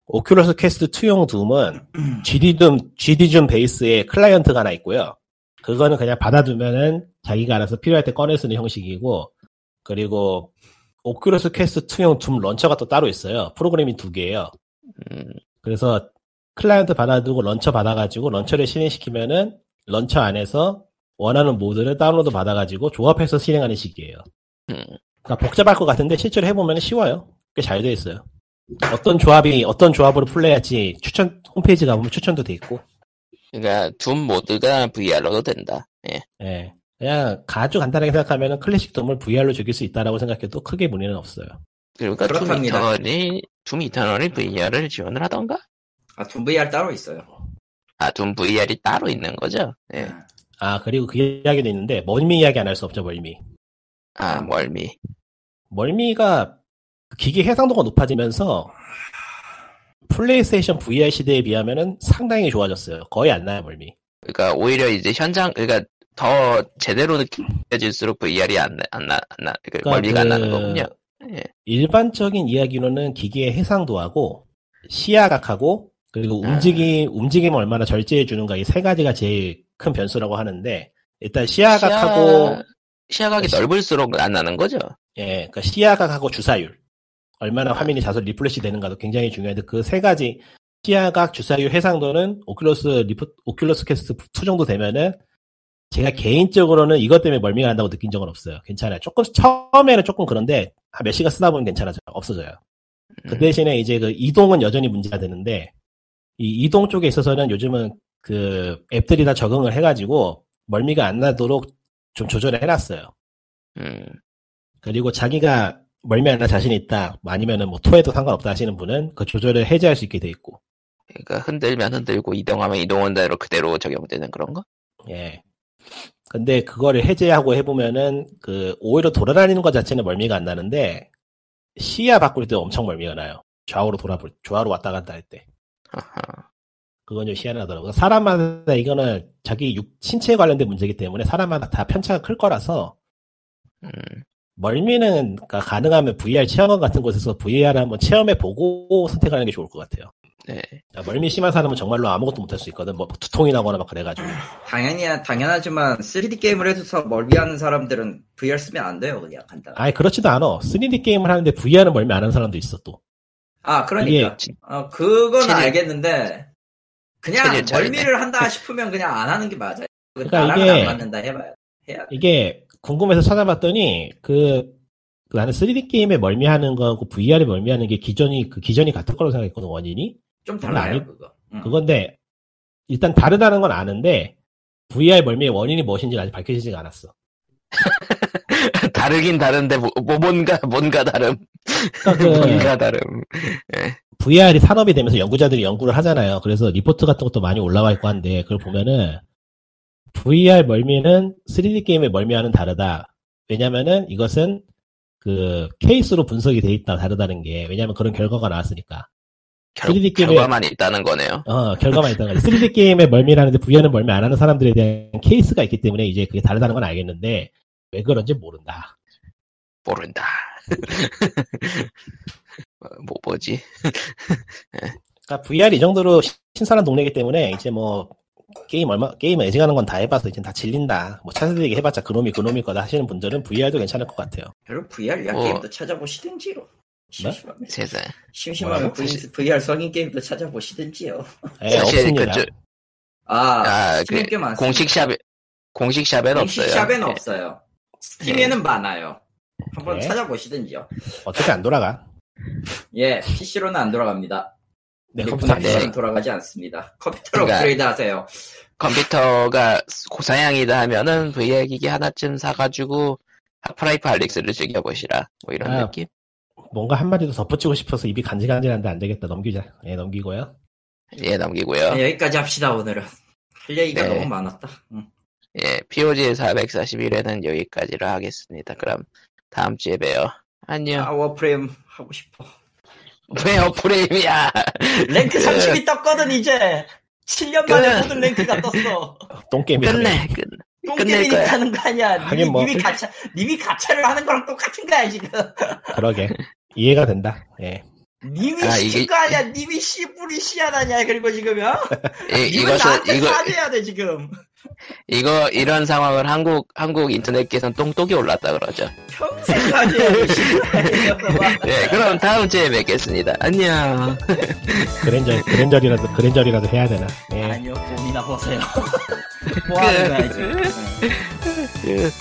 오큘러스 퀘스트 2용 둠은 GZ 둠, GZ 둠 베이스에 클라이언트가 하나 있고요. 그거는 그냥 받아두면은 자기가 알아서 필요할 때 꺼내 쓰는 형식이고, 그리고 오큘러스 퀘스트 2용 둠 launcher가 또 따로 있어요. 프로그램이 두 개예요.
음,
그래서 클라이언트 받아두고 launcher 받아가지고 launcher를 실행시키면은 launcher 안에서 원하는 모드를 다운로드 받아가지고 조합해서 실행하는 식이에요.
음.
그러니까 복잡할 것 같은데 실제로 해보면 쉬워요. 꽤 잘 돼 있어요. 어떤 조합이 어떤 조합으로 플레이할지 추천 홈페이지 가보면 추천도 돼 있고.
그러니까 둠 모드가 VR로도 된다. 예.
예. 그냥 아주 간단하게 생각하면 클래식 돔을 VR로 즐길 수 있다라고 생각해도 크게 문제는 없어요.
그러니까 둠
그렇답니다.
이터널이 둠 이터널이 VR을 지원을 하던가?
아, 둠 VR 따로 있어요.
아, 둠 VR이 따로 있는 거죠? 예.
아 그리고 그 이야기도 있는데 멀미 이야기 안 할 수 없죠 멀미.
아, 멀미.
멀미가 기기 해상도가 높아지면서 플레이스테이션 VR 시대에 비하면은 상당히 좋아졌어요. 거의 안 나요 멀미.
그러니까 오히려 이제 현장, 그러니까 더 제대로 느껴질수록 VR이 안, 나- 안 나, 안 나, 그
그러니까
멀미가
안그
나는 거군요. 예.
일반적인 이야기로는 기기의 해상도하고 시야각하고 그리고
아.
움직임 움직임을 얼마나 절제해 주는가 이 세 가지가 제일 큰 변수라고 하는데 일단 시야각하고
시야, 각이
시-
넓을수록 안 나는 거죠?
예, 그러니까 시야각하고 주사율 얼마나 화면이 자서 refresh 되는가도 굉장히 중요한데 그 세 가지 시야각, 주사율, 해상도는 오큘러스 리프트, 오큘러스 퀘스트 2 정도 되면은 제가 개인적으로는 이것 때문에 멀미가 난다고 느낀 적은 없어요. 괜찮아요. 조금 처음에는 조금 그런데 한 몇 시간 쓰다 보면 괜찮아져요. 없어져요. 그
음.
대신에 이제 그 이동은 여전히 문제가 되는데 이 이동 쪽에 있어서는 요즘은 그 앱들이 다 적응을 해가지고 멀미가 안 나도록 좀 조절을 해놨어요.
음.
그리고 자기가 멀미 안 나 자신 있다, 아니면은 뭐 토해도 상관없다 하시는 분은 그 조절을 해제할 수 있게 돼 있고,
그러니까 흔들면 흔들고 이동하면 이동한 대로 그대로 적용되는 그런 거?
예. 근데 그거를 해제하고 해보면은 그 오히려 돌아다니는 것 자체는 멀미가 안 나는데 시야 바꿀 때 엄청 멀미가 나요. 좌우로 돌아볼, 좌우로 왔다 갔다 할 때.
아하.
그건 좀 희한하더라고요. 사람마다 이거는 자기 육, 신체에 관련된 문제이기 때문에 사람마다 다 편차가 클 거라서
음.
멀미는 그러니까 가능하면 VR 체험관 같은 곳에서 VR을 한번 체험해 보고 선택하는 게 좋을 것 같아요.
네.
야, 멀미 심한 사람은 정말로 아무것도 못할 수 있거든. 뭐 두통이 나거나 막 그래가지고.
당연히, 당연하지만 3D 게임을 해줘서 멀미하는 사람들은 VR 쓰면 안 돼요, 그냥 간단.
아니 그렇지도 않아. 3D 게임을 하는데 VR은 멀미 안 하는 사람도 있어 또.
아, 그러니까.
진-
어, 그건 알겠는데, 그냥. 멀미를 한다 싶으면 그냥 안 하는 게 맞아요. 그
그러니까 이게-
안 맞는다 해봐요. 해야 돼.
이게 궁금해서 찾아봤더니 그, 그 나는 3D 게임에 멀미하는 거하고 VR에 멀미하는 게 기존이 그 기존이 같은 거로 생각했거든 원인이.
좀 달라요,
아니-
그거. 응.
그건데 일단 다르다는 건 아는데 VR 멀미의 원인이 무엇인지 아직 밝혀지지가 않았어.
다르긴 다른데 뭐, 뭐 뭔가 뭔가 다름.
그러니까 그
다름.
VR이 산업이 되면서 연구자들이 연구를 하잖아요. 그래서 리포트 같은 것도 많이 올라와 있고 한데 그걸 보면은 VR 멀미는 3D 게임의 멀미와는 다르다. 왜냐면은 이것은 그 케이스로 분석이 돼 있다 다르다는 게 왜냐면 그런 결과가 나왔으니까.
결,
3D 게임에-
결과만 있다는 거네요.
어, 결과만 있다는 거지. 3D 게임에 멀미라는데 VR은 멀미 안 하는 사람들에 대한 케이스가 있기 때문에 이제 그게 다르다는 건 알겠는데 왜 그런지 모른다.
모른다. 뭐, 뭐 뭐지?
그러니까 VR 이 정도로 신선한 동네이기 때문에 이제 뭐 게임 얼마 게임 애증하는 건 다 해봐서 이제 다 질린다. 뭐 차세대기 해봤자 그놈이 그놈일 거다 하시는 분들은 VR도 괜찮을 것 같아요.
여러분 VR 야
어.
게임도 찾아보시든지요. 심심하면
세상.
심심하면
뭐라고?
VR, VR 성인 게임도 찾아보시든지요.
에,
사실
없습니다.
그저
아,
아, 그. 공식 샵에 공식 샵에는
공식
없어요.
샵에는
예.
없어요. 스팀에는 많아요. 한번
네.
찾아보시든지요.
어차피 안 돌아가.
예, PC로는 안 돌아갑니다.
내
컴퓨터
컴퓨터 안 돌아가.
는 돌아가지 않습니다. 컴퓨터로
그러니까-
업그레이드 하세요.
컴퓨터가 고사양이다 하면은 VR 기기 하나쯤 사가지고 하프라이프 알릭스를 즐겨보시라. 뭐 이런
아,
느낌?
뭔가 한마디도 덧붙이고 싶어서 입이 간질간질한데 안 되겠다. 넘기자. 예, 넘기고요.
예, 넘기고요.
네, 여기까지 합시다, 오늘은. 할 얘기가
네.
너무 많았다. 응.
예, POG 441회는 여기까지로 하겠습니다. 그럼 다음 주에 봬요. 안녕.
아, 워프레임 하고 싶어.
왜 워프레임이야?
랭크
그-
30이 떴거든, 이제! 7년 만에
그-
모든 랭크가 떴어.
똥게임이
끝내, 끝.
똥게임이. 하는 거 아니야.
하긴
님이,
뭐-
님이 가차, 님이 가차를 하는 거랑 똑같은 거야, 지금.
그러게. 이해가 된다. 예.
님이
아,
시킨
이게-
거 아니야. 님이 씨뿌리 씨앗아냐, 그리고 지금요?
이,
님은
이것은,
나한테
이거,
사죄해야 돼, 지금.
이거, 이런 상황을 한국, 한국 인터넷계에선 똥똑이 올랐다 그러죠.
평생 씨발.
예, 그럼 다음 주에 뵙겠습니다. 안녕.
그랜저, 그랜저리라도, 그랜저리라도 해야 되나. 예.
아니요, 돈이나 버세요. 뭐 하는 거야 지금? 네.
그,